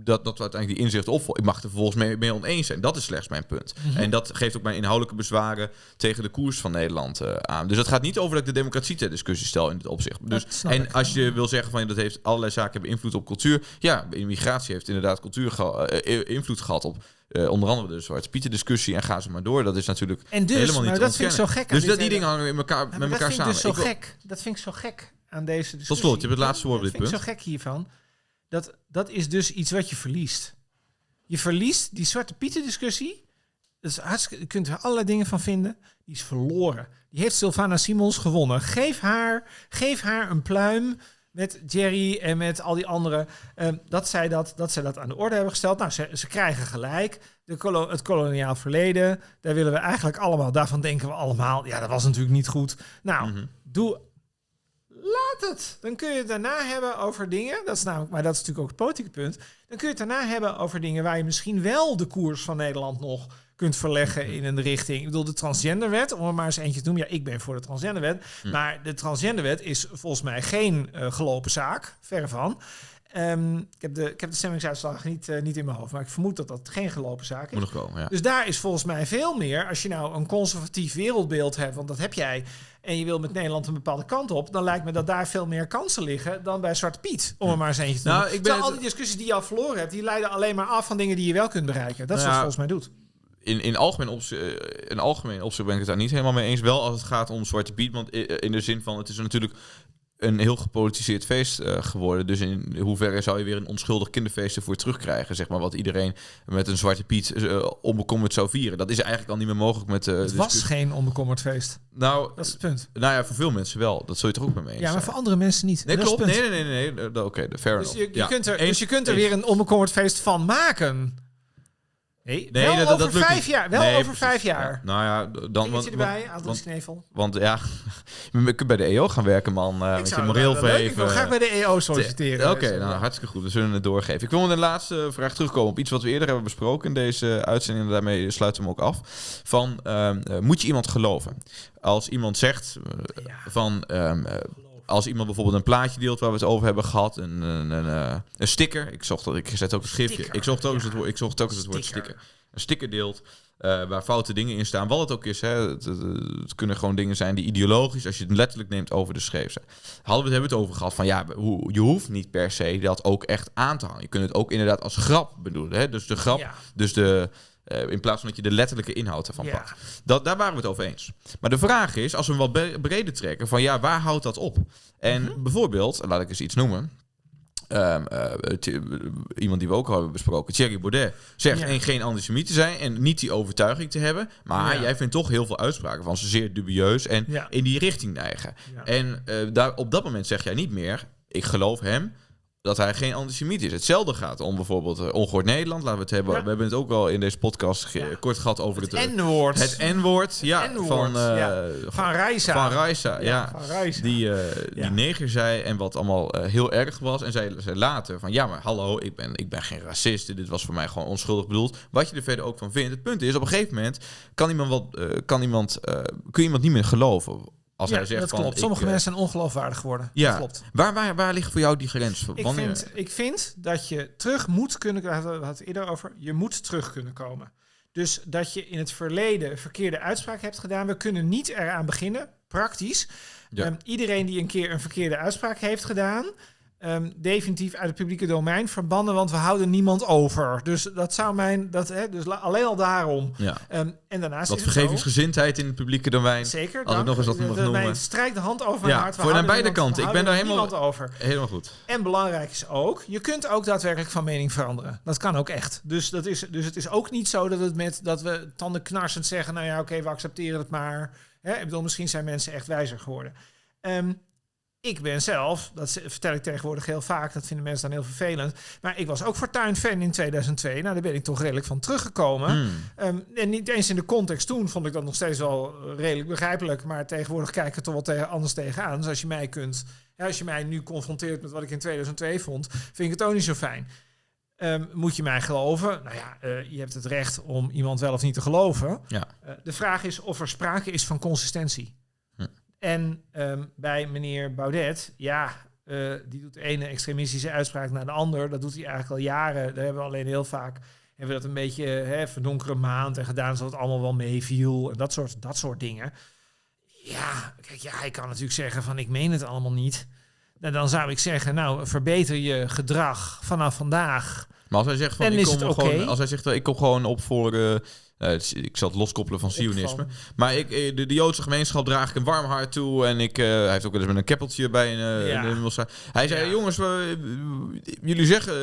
dat, dat we uiteindelijk die inzicht opvolgen. Ik mag er vervolgens mee, mee oneens zijn. Dat is slechts mijn punt. Mhm. En dat geeft ook mijn inhoudelijke bezwaren tegen de koers van Nederland eh, aan. Dus het gaat niet over dat ik de democratie ter discussie stel in dit opzicht. Dus, en als je wil zeggen van dat heeft allerlei zaken hebben invloed op cultuur. Ja, immigratie heeft inderdaad cultuur eh, invloed gehad op eh, onder andere de Zwarte Pieten discussie en ga ze maar door. Dat is natuurlijk en dus, helemaal niet maar te dat vind ik zo gek. aan Dus dat, die dingen hangen in elkaar, met elkaar dat vind samen. dus zo wil- gek. Dat vind ik zo gek aan deze discussie. Tot slot, je hebt het laatste woord op dat dit vind punt. ik zo gek hiervan. Dat, dat is dus iets wat je verliest. Je verliest die Zwarte Pieten discussie. Dat is hartstikke, je kunt er allerlei dingen van vinden. Die is verloren. Die heeft Sylvana Simons gewonnen. Geef haar, geef haar een pluim met Jerry en met al die anderen. ehm, dat, zij dat, dat zij dat aan de orde hebben gesteld. Nou, ze, ze krijgen gelijk. De kolo- het koloniaal verleden, daar willen we eigenlijk allemaal, daarvan denken we allemaal, ja, dat was natuurlijk niet goed. Nou, Mhm. doe, laat het. Dan kun je het daarna hebben over dingen, dat is namelijk, maar dat is natuurlijk ook het politieke punt. Dan kun je het daarna hebben over dingen waar je misschien wel de koers van Nederland nog kunt verleggen in een richting. Ik bedoel, de transgenderwet, om er maar eens eentje te noemen. Ja, ik ben voor de transgenderwet. Hm. Maar de transgenderwet is volgens mij geen eh, gelopen zaak. Verre van. Ehm, ik, heb de, ik heb de stemmingsuitslag niet, eh, niet in mijn hoofd, maar ik vermoed dat dat geen gelopen zaak is. Moet nog komen, ja. Dus daar is volgens mij veel meer. Als je nou een conservatief wereldbeeld hebt, want dat heb jij. En je wil met Nederland een bepaalde kant op. Dan lijkt me dat daar veel meer kansen liggen dan bij Zwarte Piet. Om er maar eens eentje te Nou, noemen. ik ben het- al die discussies die je al verloren hebt, die leiden alleen maar af van dingen die je wel kunt bereiken. Dat is Nou wat het volgens mij doet. In, in, algemeen opzicht, eh, in algemeen opzicht ben ik het daar niet helemaal mee eens. Wel als het gaat om Zwarte Piet. Want i- in de zin van, het is natuurlijk een heel gepolitiseerd feest eh, geworden. Dus in hoeverre zou je weer een onschuldig kinderfeest ervoor terugkrijgen? Zeg maar wat iedereen met een Zwarte Piet eh, onbekommerd zou vieren. Dat is eigenlijk al niet meer mogelijk met de Het was geen onbekommerd feest. Nou, Dat is het punt. nou ja, voor veel mensen wel. Dat zul je toch ook met me eens Ja, maar zijn? voor andere mensen niet. Nee, Dat klopt. Nee, nee, nee, nee. Oké, fair Dus enough. je, je Ja. kunt er, dus je kunt er weer een onbekommerd feest van maken. Nee, Nee, wel dat- over dat lukt vijf niet. jaar. Wel Nee, over precies. vijf jaar. Ja, nou ja, dan... Want- erbij, want- Knevel. Want ja, *laughs* je kunt bij de EO gaan werken, man. eh Ik met je zou- moreel dat- dat- leuk. Ik verheven. wil graag bij de EO solliciteren. Oké, Dus, nou ja. hartstikke goed. We zullen het doorgeven. Ik wil met een laatste vraag terugkomen op iets wat we eerder hebben besproken in deze uitzending. En daarmee sluiten we hem ook af. Van, ehm, eh, moet je iemand geloven? Als iemand zegt eh, Ja. van... ehm, eh, als iemand bijvoorbeeld een plaatje deelt waar we het over hebben gehad, een, een, een, eh, een sticker. Ik zocht dat, ik zet ook een schriftje. Sticker, Ik zocht ook eens ja. het woord, ik zocht ook eens het woord Sticker. Een sticker deelt. eh, waar foute dingen in staan. Wat het ook is. Hè, het, het- het kunnen gewoon dingen zijn die ideologisch, als je het letterlijk neemt, over de schreef zijn. Hadden we het, hebben het over gehad van ja, hoe, je hoeft niet per se dat ook echt aan te hangen. Je kunt het ook inderdaad als grap bedoelen. Hè? Dus de grap, Ja. dus de, eh, in plaats van dat je de letterlijke inhoud ervan Ja. pakt. Dat, daar waren we het over eens. Maar de vraag is, als we hem wat bre- breder trekken, van ja, waar houdt dat op? En Mhm. bijvoorbeeld, laat ik eens iets noemen. Ehm, eh, iemand die we ook al hebben besproken, Thierry Baudet, zegt Ja. en geen antisemiet te zijn en niet die overtuiging te hebben. Maar Ja. jij vindt toch heel veel uitspraken van ze zeer dubieus en Ja. in die richting neigen. En eh, daar, op dat moment zeg jij niet meer, ik geloof hem dat hij geen antisemiet is. Hetzelfde gaat om bijvoorbeeld uh, Ongehoord Nederland. Laten we het hebben. Ja. We hebben het ook wel in deze podcast ge- Ja. kort gehad over het, eh, N-woord. het N-woord. Ja, eh, ja. Van Reisa. van Raisa. Ja, Van Reisa. die, eh, die neger zei en wat allemaal eh, heel erg was. En zei, zei later van ja, maar hallo, ik ben, ik ben geen racist. Dit was voor mij gewoon onschuldig bedoeld. Wat je er verder ook van vindt. Het punt is, op een gegeven moment kan iemand, wat, eh, kan iemand, eh, kun je iemand niet meer geloven. Als ja, hij zegt dat van, klopt. Sommige eh, mensen zijn ongeloofwaardig geworden. Ja. Dat klopt. Waar, waar, waar ligt voor jou die grens? Ik vind, ik vind dat je terug moet kunnen... We hadden het eerder over. Je moet terug kunnen komen. Dus dat je in het verleden verkeerde uitspraak hebt gedaan. We kunnen niet eraan beginnen, praktisch. Ja. Ehm, iedereen die een keer een verkeerde uitspraak heeft gedaan... ehm, definitief uit het publieke domein verbannen, want we houden niemand over. Dus dat zou mijn, dat, hè, dus alleen al daarom. Ja. Ehm, en daarnaast Wat is het zo- vergevingsgezindheid in het publieke domein. Zeker. Als ik nog eens wat mag noemen. strijk de hand over mijn Ja, hart. Voor houden beide kanten. Ik ben daar helemaal- over. Helemaal goed. En belangrijk is ook, je kunt ook daadwerkelijk van mening veranderen. Dat kan ook echt. Dus, dat is, dus het is ook niet zo dat, het met, dat we tandenknarsend zeggen... nou ja, oké, we accepteren het maar. Hè, ik bedoel, misschien zijn mensen echt wijzer geworden. Ehm, ik ben zelf, dat vertel ik tegenwoordig heel vaak... dat vinden mensen dan heel vervelend... maar ik was ook Fortuyn-fan in 2002. Nou, daar ben ik toch redelijk van teruggekomen. Hmm. Ehm, en niet eens in de context toen vond ik dat nog steeds wel eh, redelijk begrijpelijk. Maar tegenwoordig kijk ik er toch wel tegen, anders tegenaan. Dus als je mij kunt, ja, als je mij nu confronteert met wat ik in 2002 vond, vind ik het ook niet zo fijn. Ehm, moet je mij geloven? Nou ja, eh, je hebt het recht om iemand wel of niet te geloven. Ja. Eh, de vraag is of er sprake is van consistentie. En ehm, bij meneer Baudet, ja, eh, die doet de ene extremistische uitspraak naar de ander. Dat doet hij eigenlijk al jaren. Daar hebben we alleen heel vaak hebben we dat een beetje hè, verdonkere maand en gedaan zodat het allemaal wel meeviel. En dat soort, dat soort dingen. Ja, kijk, ja, ik kan natuurlijk zeggen van ik meen het allemaal niet. Nou, dan zou ik zeggen, nou, verbeter je gedrag vanaf vandaag. Maar als hij zegt van En ik kom gewoon, als hij zegt ik kom gewoon op voor, eh, eh, ik zal het loskoppelen van Zionisme. Van- Maar ik, eh, de, de Joodse gemeenschap draag ik een warm hart toe. En ik, eh, hij heeft ook wel eens met een keppeltje bij een, Ja. een. Hij zei, Ja. jongens, we- jullie zeggen,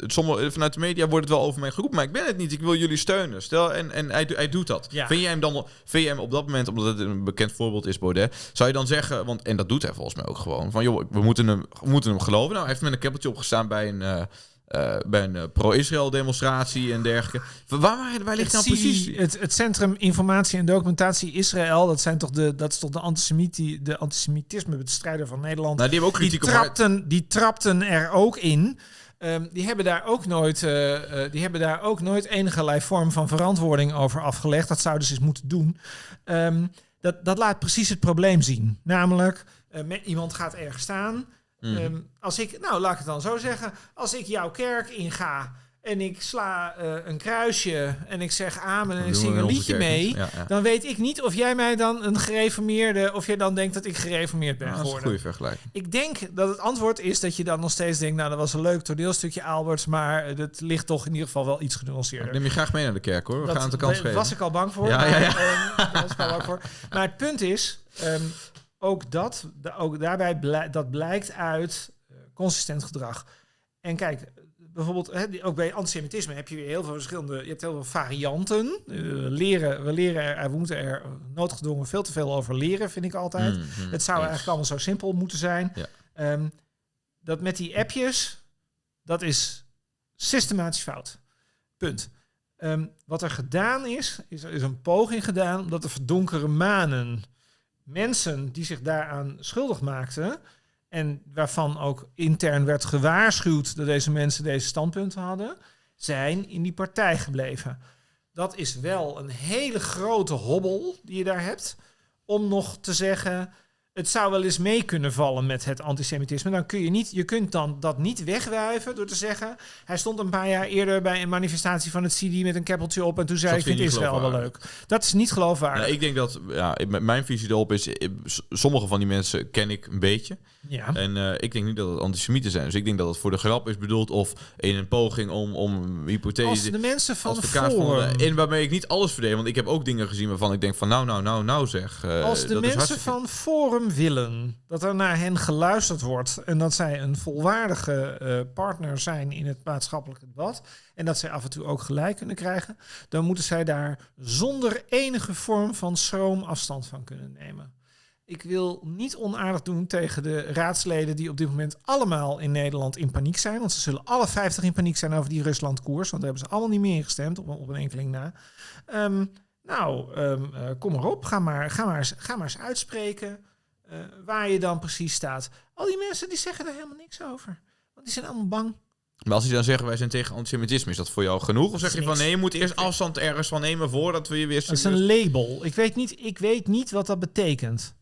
het, sommige, vanuit de media wordt het wel over mij geroepen. Maar ik ben het niet, ik wil jullie steunen. Stel, en, en hij, hij doet dat. Ja. Vind jij hem dan, vind jij hem op dat moment, omdat het een bekend voorbeeld is, Baudet, zou je dan zeggen, want, en dat doet hij volgens mij ook gewoon, van joh, we moeten hem, we moeten hem geloven. Nou, hij heeft met een keppeltje opgestaan bij een... eh, bij een eh, pro-Israël demonstratie en dergelijke. Waar, waar, waar ligt nou precies? Het, het Centrum Informatie en Documentatie Israël, dat, zijn toch de, dat is toch de, antisemitie, de antisemitisme-bestrijder van Nederland. Nou, die hebben ook die, kritiek op haar- trapten, die trapten er ook in. Ehm, die, hebben daar ook nooit, eh, die hebben daar ook nooit enige vorm van verantwoording over afgelegd. Dat zouden ze eens moeten doen. Ehm, dat, dat laat precies het probleem zien. Namelijk, met, iemand gaat ergens staan. Mhm. Ehm, als ik, nou laat ik het dan zo zeggen. Als ik jouw kerk inga en ik sla eh, een kruisje en ik zeg amen en ik zing een liedje mee. niet. Ja, ja. Dan weet ik niet of jij mij dan een gereformeerde, of jij dan denkt dat ik gereformeerd ben Ah, dat is een geworden. goede vergelijking. Ik denk dat het antwoord is dat je dan nog steeds denkt, nou dat was een leuk toneelstukje Albert, maar het ligt toch in ieder geval wel iets Ik genuanceerder. neem je graag mee naar de kerk hoor. We Dat gaan het de kans geven. was ik al bang voor. Ja, maar, ja, ja. ehm, daar was ik al bang voor. Maar het punt is, ehm, ook, dat, da- ook daarbij blij- dat blijkt uit eh, consistent gedrag. En kijk, bijvoorbeeld, hè, ook bij antisemitisme heb je weer heel veel verschillende, je hebt heel veel varianten. Eh, we leren, we leren er, we moeten er noodgedwongen veel te veel over leren, vind ik altijd. Mm, mm, Het zou eigenlijk allemaal zo simpel moeten zijn. Ja. Ehm, dat met die appjes, dat is systematisch fout. Punt. Ehm, wat er gedaan is, is er is een poging gedaan omdat de verdonkere manen mensen die zich daaraan schuldig maakten en waarvan ook intern werd gewaarschuwd dat deze mensen deze standpunten hadden, zijn in die partij gebleven. Dat is wel een hele grote hobbel die je daar hebt om nog te zeggen het zou wel eens mee kunnen vallen met het antisemitisme. Dan kun je niet, je kunt dan dat niet wegwuiven door te zeggen. Hij stond een paar jaar eerder bij een manifestatie van het CD met een keppeltje op en toen zei Dat ik je niet Israël wel leuk. Dat is niet geloofwaardig. Nou, ik denk dat, ja, mijn visie erop is, eh, sommige van die mensen ken ik een beetje. ja. En eh, ik denk niet dat het antisemieten zijn. Dus ik denk dat het voor de grap is bedoeld of in een poging om, om hypothese... Als de mensen van de- en waarmee ik niet alles verdedig. Want ik heb ook dingen gezien waarvan ik denk van nou, nou, nou, nou zeg. eh, als de is mensen van Forum willen dat er naar hen geluisterd wordt en dat zij een volwaardige eh, partner zijn in het maatschappelijk debat en dat zij af en toe ook gelijk kunnen krijgen, dan moeten zij daar zonder enige vorm van schroom afstand van kunnen nemen. Ik wil niet onaardig doen tegen de raadsleden die op dit moment allemaal in Nederland in paniek zijn. Want ze zullen alle 50 in paniek zijn over die Rusland-koers. Want daar hebben ze allemaal niet meer ingestemd, op, een- enkeling na. Ehm, nou, ehm, eh, kom maar op. Ga maar, ga maar, eens, ga maar eens uitspreken waar je dan precies staat. Al die mensen die zeggen er helemaal niks over. Want die zijn allemaal bang. Maar als je dan zeggen wij zijn tegen antisemitisme, is dat voor jou genoeg? Of zeg je van nee, je moet eerst afstand ergens van nemen voordat we je weer... Dat is een label. Ik weet niet, ik weet niet wat dat betekent.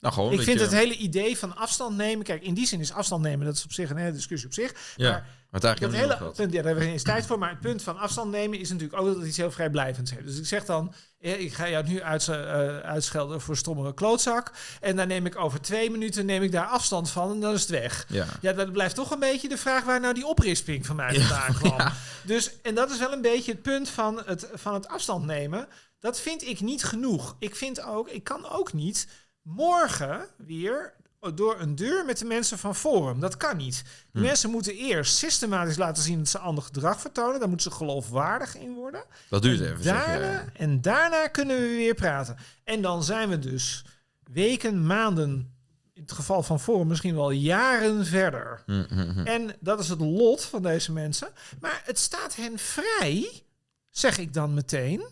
Nou, gewoon Ik vind je- het hele idee van afstand nemen... Kijk, in die zin is afstand nemen, dat is op zich een hele discussie op zich. Ja, Maar daar hebben we hele punt, ja, daar hebben we geen tijd voor. Maar het punt van afstand nemen is natuurlijk ook dat het iets heel vrijblijvends heeft. Dus ik zeg dan, eh, ik ga jou nu uit, eh, uitschelden voor stommere klootzak. En dan neem ik over twee minuten neem ik daar afstand van en dan is het weg. Ja. Ja, dat blijft toch een beetje de vraag waar nou die oprisping van mij Ja, vandaan *laughs* kwam. ja. Dus, en dat is wel een beetje het punt van het, van het afstand nemen. Dat vind ik niet genoeg. Ik vind ook, ik kan ook niet morgen weer door een deur met de mensen van Forum. Dat kan niet. Die Hm. mensen moeten eerst systematisch laten zien dat ze ander gedrag vertonen. Daar moeten ze geloofwaardig in worden. Dat duurt En even, zeg daarna, en daarna kunnen we weer praten. En dan zijn we dus weken, maanden, in het geval van Forum misschien wel jaren verder. Hm, hm, hm. En dat is het lot van deze mensen. Maar het staat hen vrij, zeg ik dan meteen,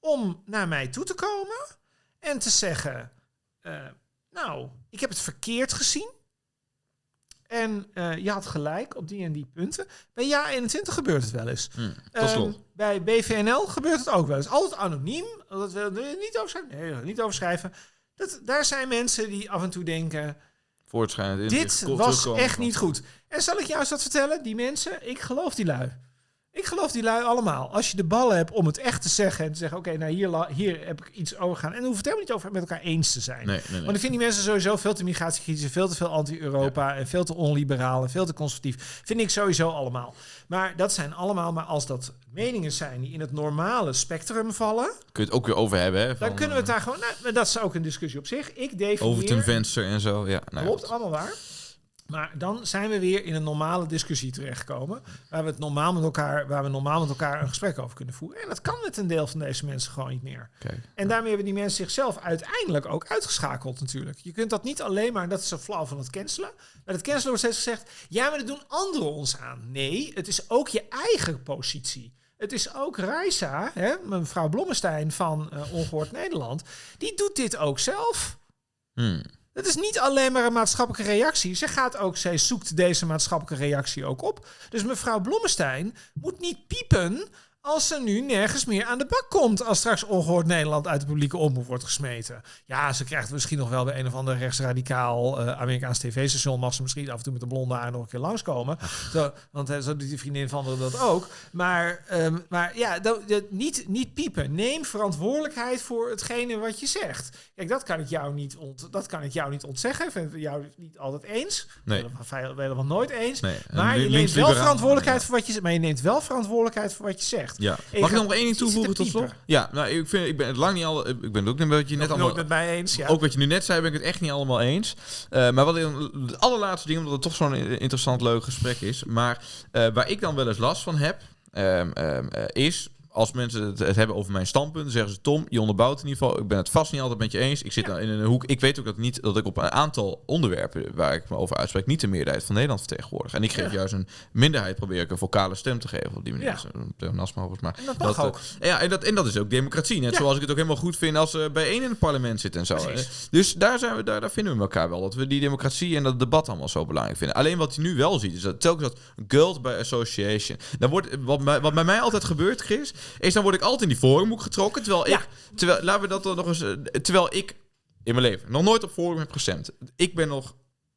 om naar mij toe te komen en te zeggen: eh, Nou, ik heb het verkeerd gezien. En eh, je had gelijk op die en die punten. Bij Ja 21 gebeurt het wel eens. Hm. Tot slot. Ehm, bij BVNL gebeurt het ook wel eens. Altijd anoniem. Dat wil je niet overschrijven. Nee, niet overschrijven. Dat, daar zijn mensen die af en toe denken... Dit was echt niet goed. En zal ik eens wat vertellen? Die mensen, ik geloof die lui. Ik geloof die lui allemaal. Als je de ballen hebt om het echt te zeggen en te zeggen: Oké, nou hier, hier heb ik iets over gaan. En dan hoeft het helemaal niet over met elkaar eens te zijn. Nee, nee, nee. Want ik vind die mensen sowieso veel te migratiekritisch, veel te veel anti-Europa en veel te onliberaal en veel te conservatief. Vind ik sowieso allemaal. Maar dat zijn allemaal, maar als dat meningen zijn die in het normale spectrum vallen, Kun je het ook weer over hebben, hè? dan van, kunnen we het eh, daar gewoon. Nou, dat is ook een discussie op zich. Ik definieer. Over ten venster en zo, ja. Nou, Klopt, allemaal waar. Maar dan zijn we weer in een normale discussie terechtgekomen. Waar we, het normaal met elkaar, waar we normaal met elkaar een gesprek over kunnen voeren. En dat kan met een deel van deze mensen gewoon niet meer. En daarmee hebben die mensen zichzelf uiteindelijk ook uitgeschakeld natuurlijk. Je kunt dat niet alleen maar, dat is zo flauw van het cancelen. Bij het cancelen wordt steeds gezegd, ja, maar dat doen anderen ons aan. Nee, het is ook je eigen positie. Het is ook Raisa, hè, mevrouw Blommestein van eh, Ongehoord Nederland, die doet dit ook zelf. Hm. Het is niet alleen maar een maatschappelijke reactie. Ze gaat ook, zij zoekt deze maatschappelijke reactie ook op. Dus mevrouw Blommestein moet niet piepen als ze nu nergens meer aan de bak komt als straks ongehoord Nederland uit de publieke omroep wordt gesmeten. Ja, ze krijgt misschien nog wel bij een of ander rechtsradicaal eh Amerikaans tv-station. Mag ze misschien af en toe met een blonde haar nog een keer langskomen. *laughs* Zo, want eh, zo doet die vriendin van haar dat ook. Maar, ehm, maar ja, dat, dat- niet, niet piepen. Neem verantwoordelijkheid voor hetgene wat je zegt. Kijk, dat kan ik jou niet, ont, dat kan ik jou niet ontzeggen. Ik vind het jou niet altijd eens. Nee. Helemaal nooit eens. Nee. Maar je neemt wel verantwoordelijkheid voor wat je zegt. Maar je neemt wel verantwoordelijkheid voor wat je zegt. Ja. En Mag je ik nog één ding toevoegen tot slot? Ja, nou, ik, vind, ik ben het lang niet al. Ik ben het ook een beetje net allemaal. met mij eens. Ja. Ook wat je nu net zei, ben ik het echt niet allemaal eens. Eh, maar wat het allerlaatste ding, omdat het toch zo'n interessant, leuk gesprek is. Maar eh, waar ik dan wel eens last van heb, ehm, ehm, eh, is als mensen het, het hebben over mijn standpunt, zeggen ze: Tom, je onderbouwt in ieder geval. Ik ben het vast niet altijd met je eens. Ik zit Ja. nou in een hoek. Ik weet ook dat, niet, dat ik op een aantal onderwerpen waar ik me over uitspreek, niet de meerderheid van Nederland vertegenwoordig. En ik geef Ja. juist een minderheid, probeer ik een vocale stem te geven op die manier. Ja. Dat een maar En dat mag eh, ook. ja, en dat, en dat is ook democratie. Net Ja. zoals ik het ook helemaal goed vind als ze bijeen in het parlement zitten en zo. Precies. Eh, Dus daar, zijn we, daar, daar vinden we elkaar wel. Dat we die democratie en dat debat allemaal zo belangrijk vinden. Alleen wat je nu wel ziet, is dat telkens dat girls by association. Dan wordt, wat, bij- wat bij mij altijd gebeurt, Chris, is dan word ik altijd in die forumhoek getrokken. Terwijl ik, terwijl, laten we dat dan nog eens, eh, terwijl ik in mijn leven nog nooit op forum heb gestemd. Ik ben nog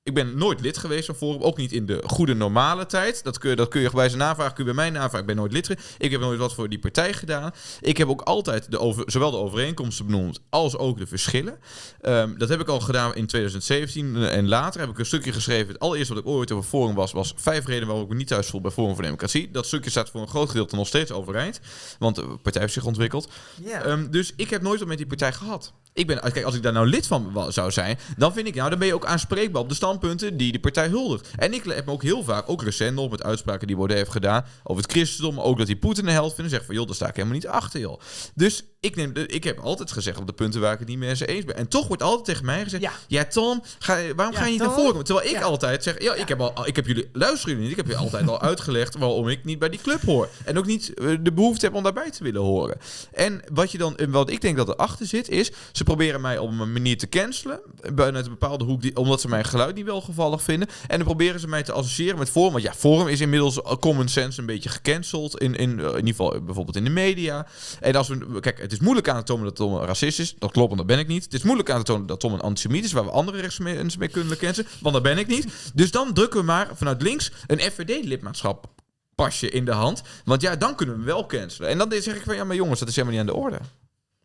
ik ben nooit lid geweest van Forum, ook niet in de goede normale tijd. Dat kun je, dat kun je bij zijn navraag, kun je bij mij navragen. Ik ben nooit lid geweest. Ik heb nooit wat voor die partij gedaan. Ik heb ook altijd de over, zowel de overeenkomsten benoemd als ook de verschillen. Ehm, dat heb ik al gedaan in 2017 en later heb ik een stukje geschreven. Het allereerste wat ik ooit over Forum was, was vijf redenen waarom ik me niet thuis voel bij Forum voor Democratie. Dat stukje staat voor een groot gedeelte nog steeds overeind, want de partij heeft zich ontwikkeld. Ehm, dus ik heb nooit wat met die partij gehad. Ik ben, kijk, als ik daar nou lid van zou zijn, dan vind ik, nou, dan ben je ook aanspreekbaar op de standpunten die de partij huldigt. En ik heb me ook heel vaak, ook recent nog, met uitspraken die Baudet heeft gedaan over het christendom, maar ook dat hij Poetin een held vindt, en zegt van, joh, daar sta ik helemaal niet achter, joh. Dus ik, neem, de- ik heb altijd gezegd op de punten waar ik het niet mee eens ben. En toch wordt altijd tegen mij gezegd, ja, Ja. Tom, ga, waarom Ja, ga je niet Tom? naar voren? Terwijl ik Ja. altijd zeg, ja, ik heb, al, ik heb jullie, luisteren jullie niet, ik heb je altijd al *laughs* uitgelegd waarom ik niet bij die club hoor. En ook niet eh, de behoefte heb om daarbij te willen horen. En wat, je dan, wat ik denk dat erachter zit, is ze proberen mij op een manier te cancelen. Buiten een bepaalde hoek, die, omdat ze mijn geluid niet welgevallig vinden. En dan proberen ze mij te associëren met Forum. Want ja, Forum is inmiddels eh, common sense een beetje gecanceld. In, in, eh, in ieder geval eh, bijvoorbeeld in de media. En als we, kijk, het is moeilijk aan te tonen dat Tom een racist is. Dat klopt, want dat ben ik niet. Het is moeilijk aan te tonen dat Tom een antisemiet is, waar we andere rechtsmensen mee kunnen kennen, want dat ben ik niet. Dus dan drukken we maar vanuit links een FVD-lidmaatschap pasje in de hand. Want ja, dan kunnen we hem wel cancelen. En dan zeg ik van, ja, maar jongens, dat is helemaal niet aan de orde.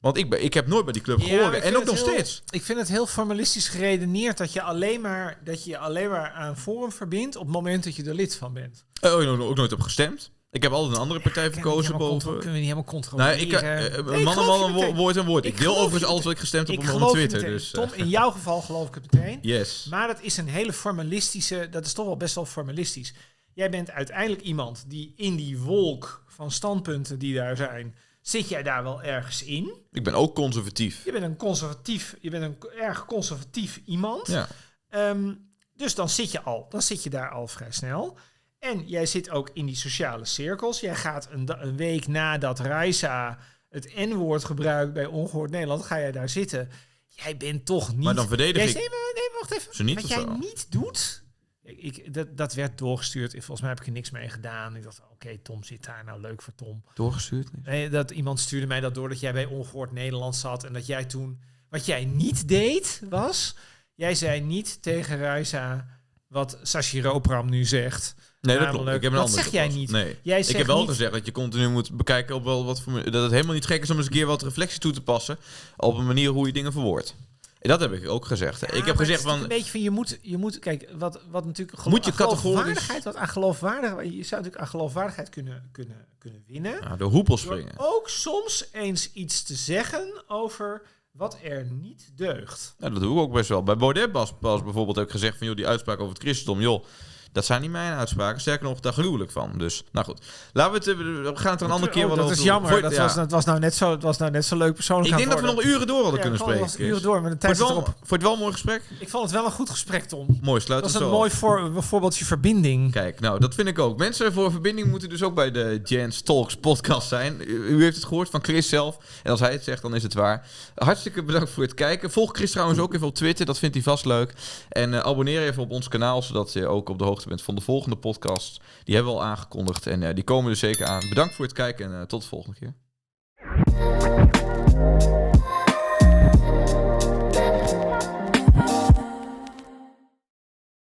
Want ik, ben, ik heb nooit bij die club Ja, gehoord. En ook nog heel- steeds. Ik vind het heel formalistisch geredeneerd dat je alleen maar, dat je je alleen maar aan Forum verbindt op het moment dat je er lid van bent. Eh, Oh, ik ook nooit op gestemd. Ik heb altijd een andere partij verkozen boven... Kunnen we niet helemaal Nou, controleren? ik, eh, Nee, eh, ik man en man, wo- woord en woord. Ik, Ik deel overigens alles wat ik gestemd heb op mijn Twitter. Dus, Tom, eh, in jouw geval geloof ik het meteen. yes. Maar dat is een hele formalistische, dat is toch wel best wel formalistisch. Jij bent uiteindelijk iemand die in die wolk van standpunten die daar zijn, zit jij daar wel ergens in? Ik ben ook conservatief. Je bent een conservatief, je bent een erg conservatief iemand. Ja. Ehm, dus dan zit je al, dan zit je daar al vrij snel. En jij zit ook in die sociale cirkels. Jij gaat een, week nadat Raisa het N-woord gebruikt bij Ongehoord Nederland, ga jij daar zitten. Jij bent toch niet. Maar dan verdedig Jij ik zegt, nee, nee, wacht even. ze niet Wat jij zo. niet doet. Ik, dat, dat werd doorgestuurd. Volgens mij heb ik er niks mee gedaan. Ik dacht, oké, Tom zit daar. Nou, leuk voor Tom. Doorgestuurd? Nee, dat iemand stuurde mij dat door dat jij bij Ongehoord Nederland zat. En dat jij toen... Wat jij niet deed, was... Jij zei niet tegen Raisa wat Sashi Ropram nu zegt. Nee, dat klopt. Ik heb een dat zeg jij niet. Nee. Jij Ik zegt heb wel niet- gezegd dat je continu moet bekijken op wel wat voor, dat het helemaal niet gek is om eens een keer wat reflectie toe te passen op een manier hoe je dingen verwoordt. Dat heb ik ook gezegd. Ja, ik heb gezegd van Een beetje van, je moet, je moet... Kijk, wat, wat natuurlijk... Moet je geloofwaardigheid, Wat aan geloofwaardigheid... Je zou natuurlijk aan geloofwaardigheid kunnen, kunnen, kunnen winnen. ja, hoepel Door springen. ook soms eens iets te zeggen over wat er niet deugt. Ja, dat doe ik ook best wel. Bij Baudet pas, pas bijvoorbeeld heb ik gezegd van joh, die uitspraak over het christendom, joh, dat zijn niet mijn uitspraken. Sterker nog, daar gruwelijk van. Dus, nou goed. Laten we het, eh, we gaan het er een andere keer Oh, wat dat over is jammer. Dat, ja. was, dat, was nou net zo, dat was nou net zo leuk persoonlijk Ik denk dat we het nog uren door hadden kunnen spreken. nog uren door, maar de tijd het vond je het wel een mooi gesprek? Ik vond het wel een goed gesprek, Tom. Mooi, sluit Dat het is een mooi voor, voorbeeldje verbinding. Kijk, nou, dat vind ik ook. Mensen voor verbinding moeten dus ook bij de Jens Talks podcast zijn. U, u heeft het gehoord van Chris zelf. En als hij het zegt, dan is het waar. Hartstikke bedankt voor het kijken. Volg Chris trouwens ook even op Twitter. Dat vindt hij vast leuk. En eh, abonneer even op ons kanaal, zodat je ook op de hoogte bent van de volgende podcast. Die hebben we al aangekondigd en eh, die komen er zeker aan. Bedankt voor het kijken en eh, tot de volgende keer.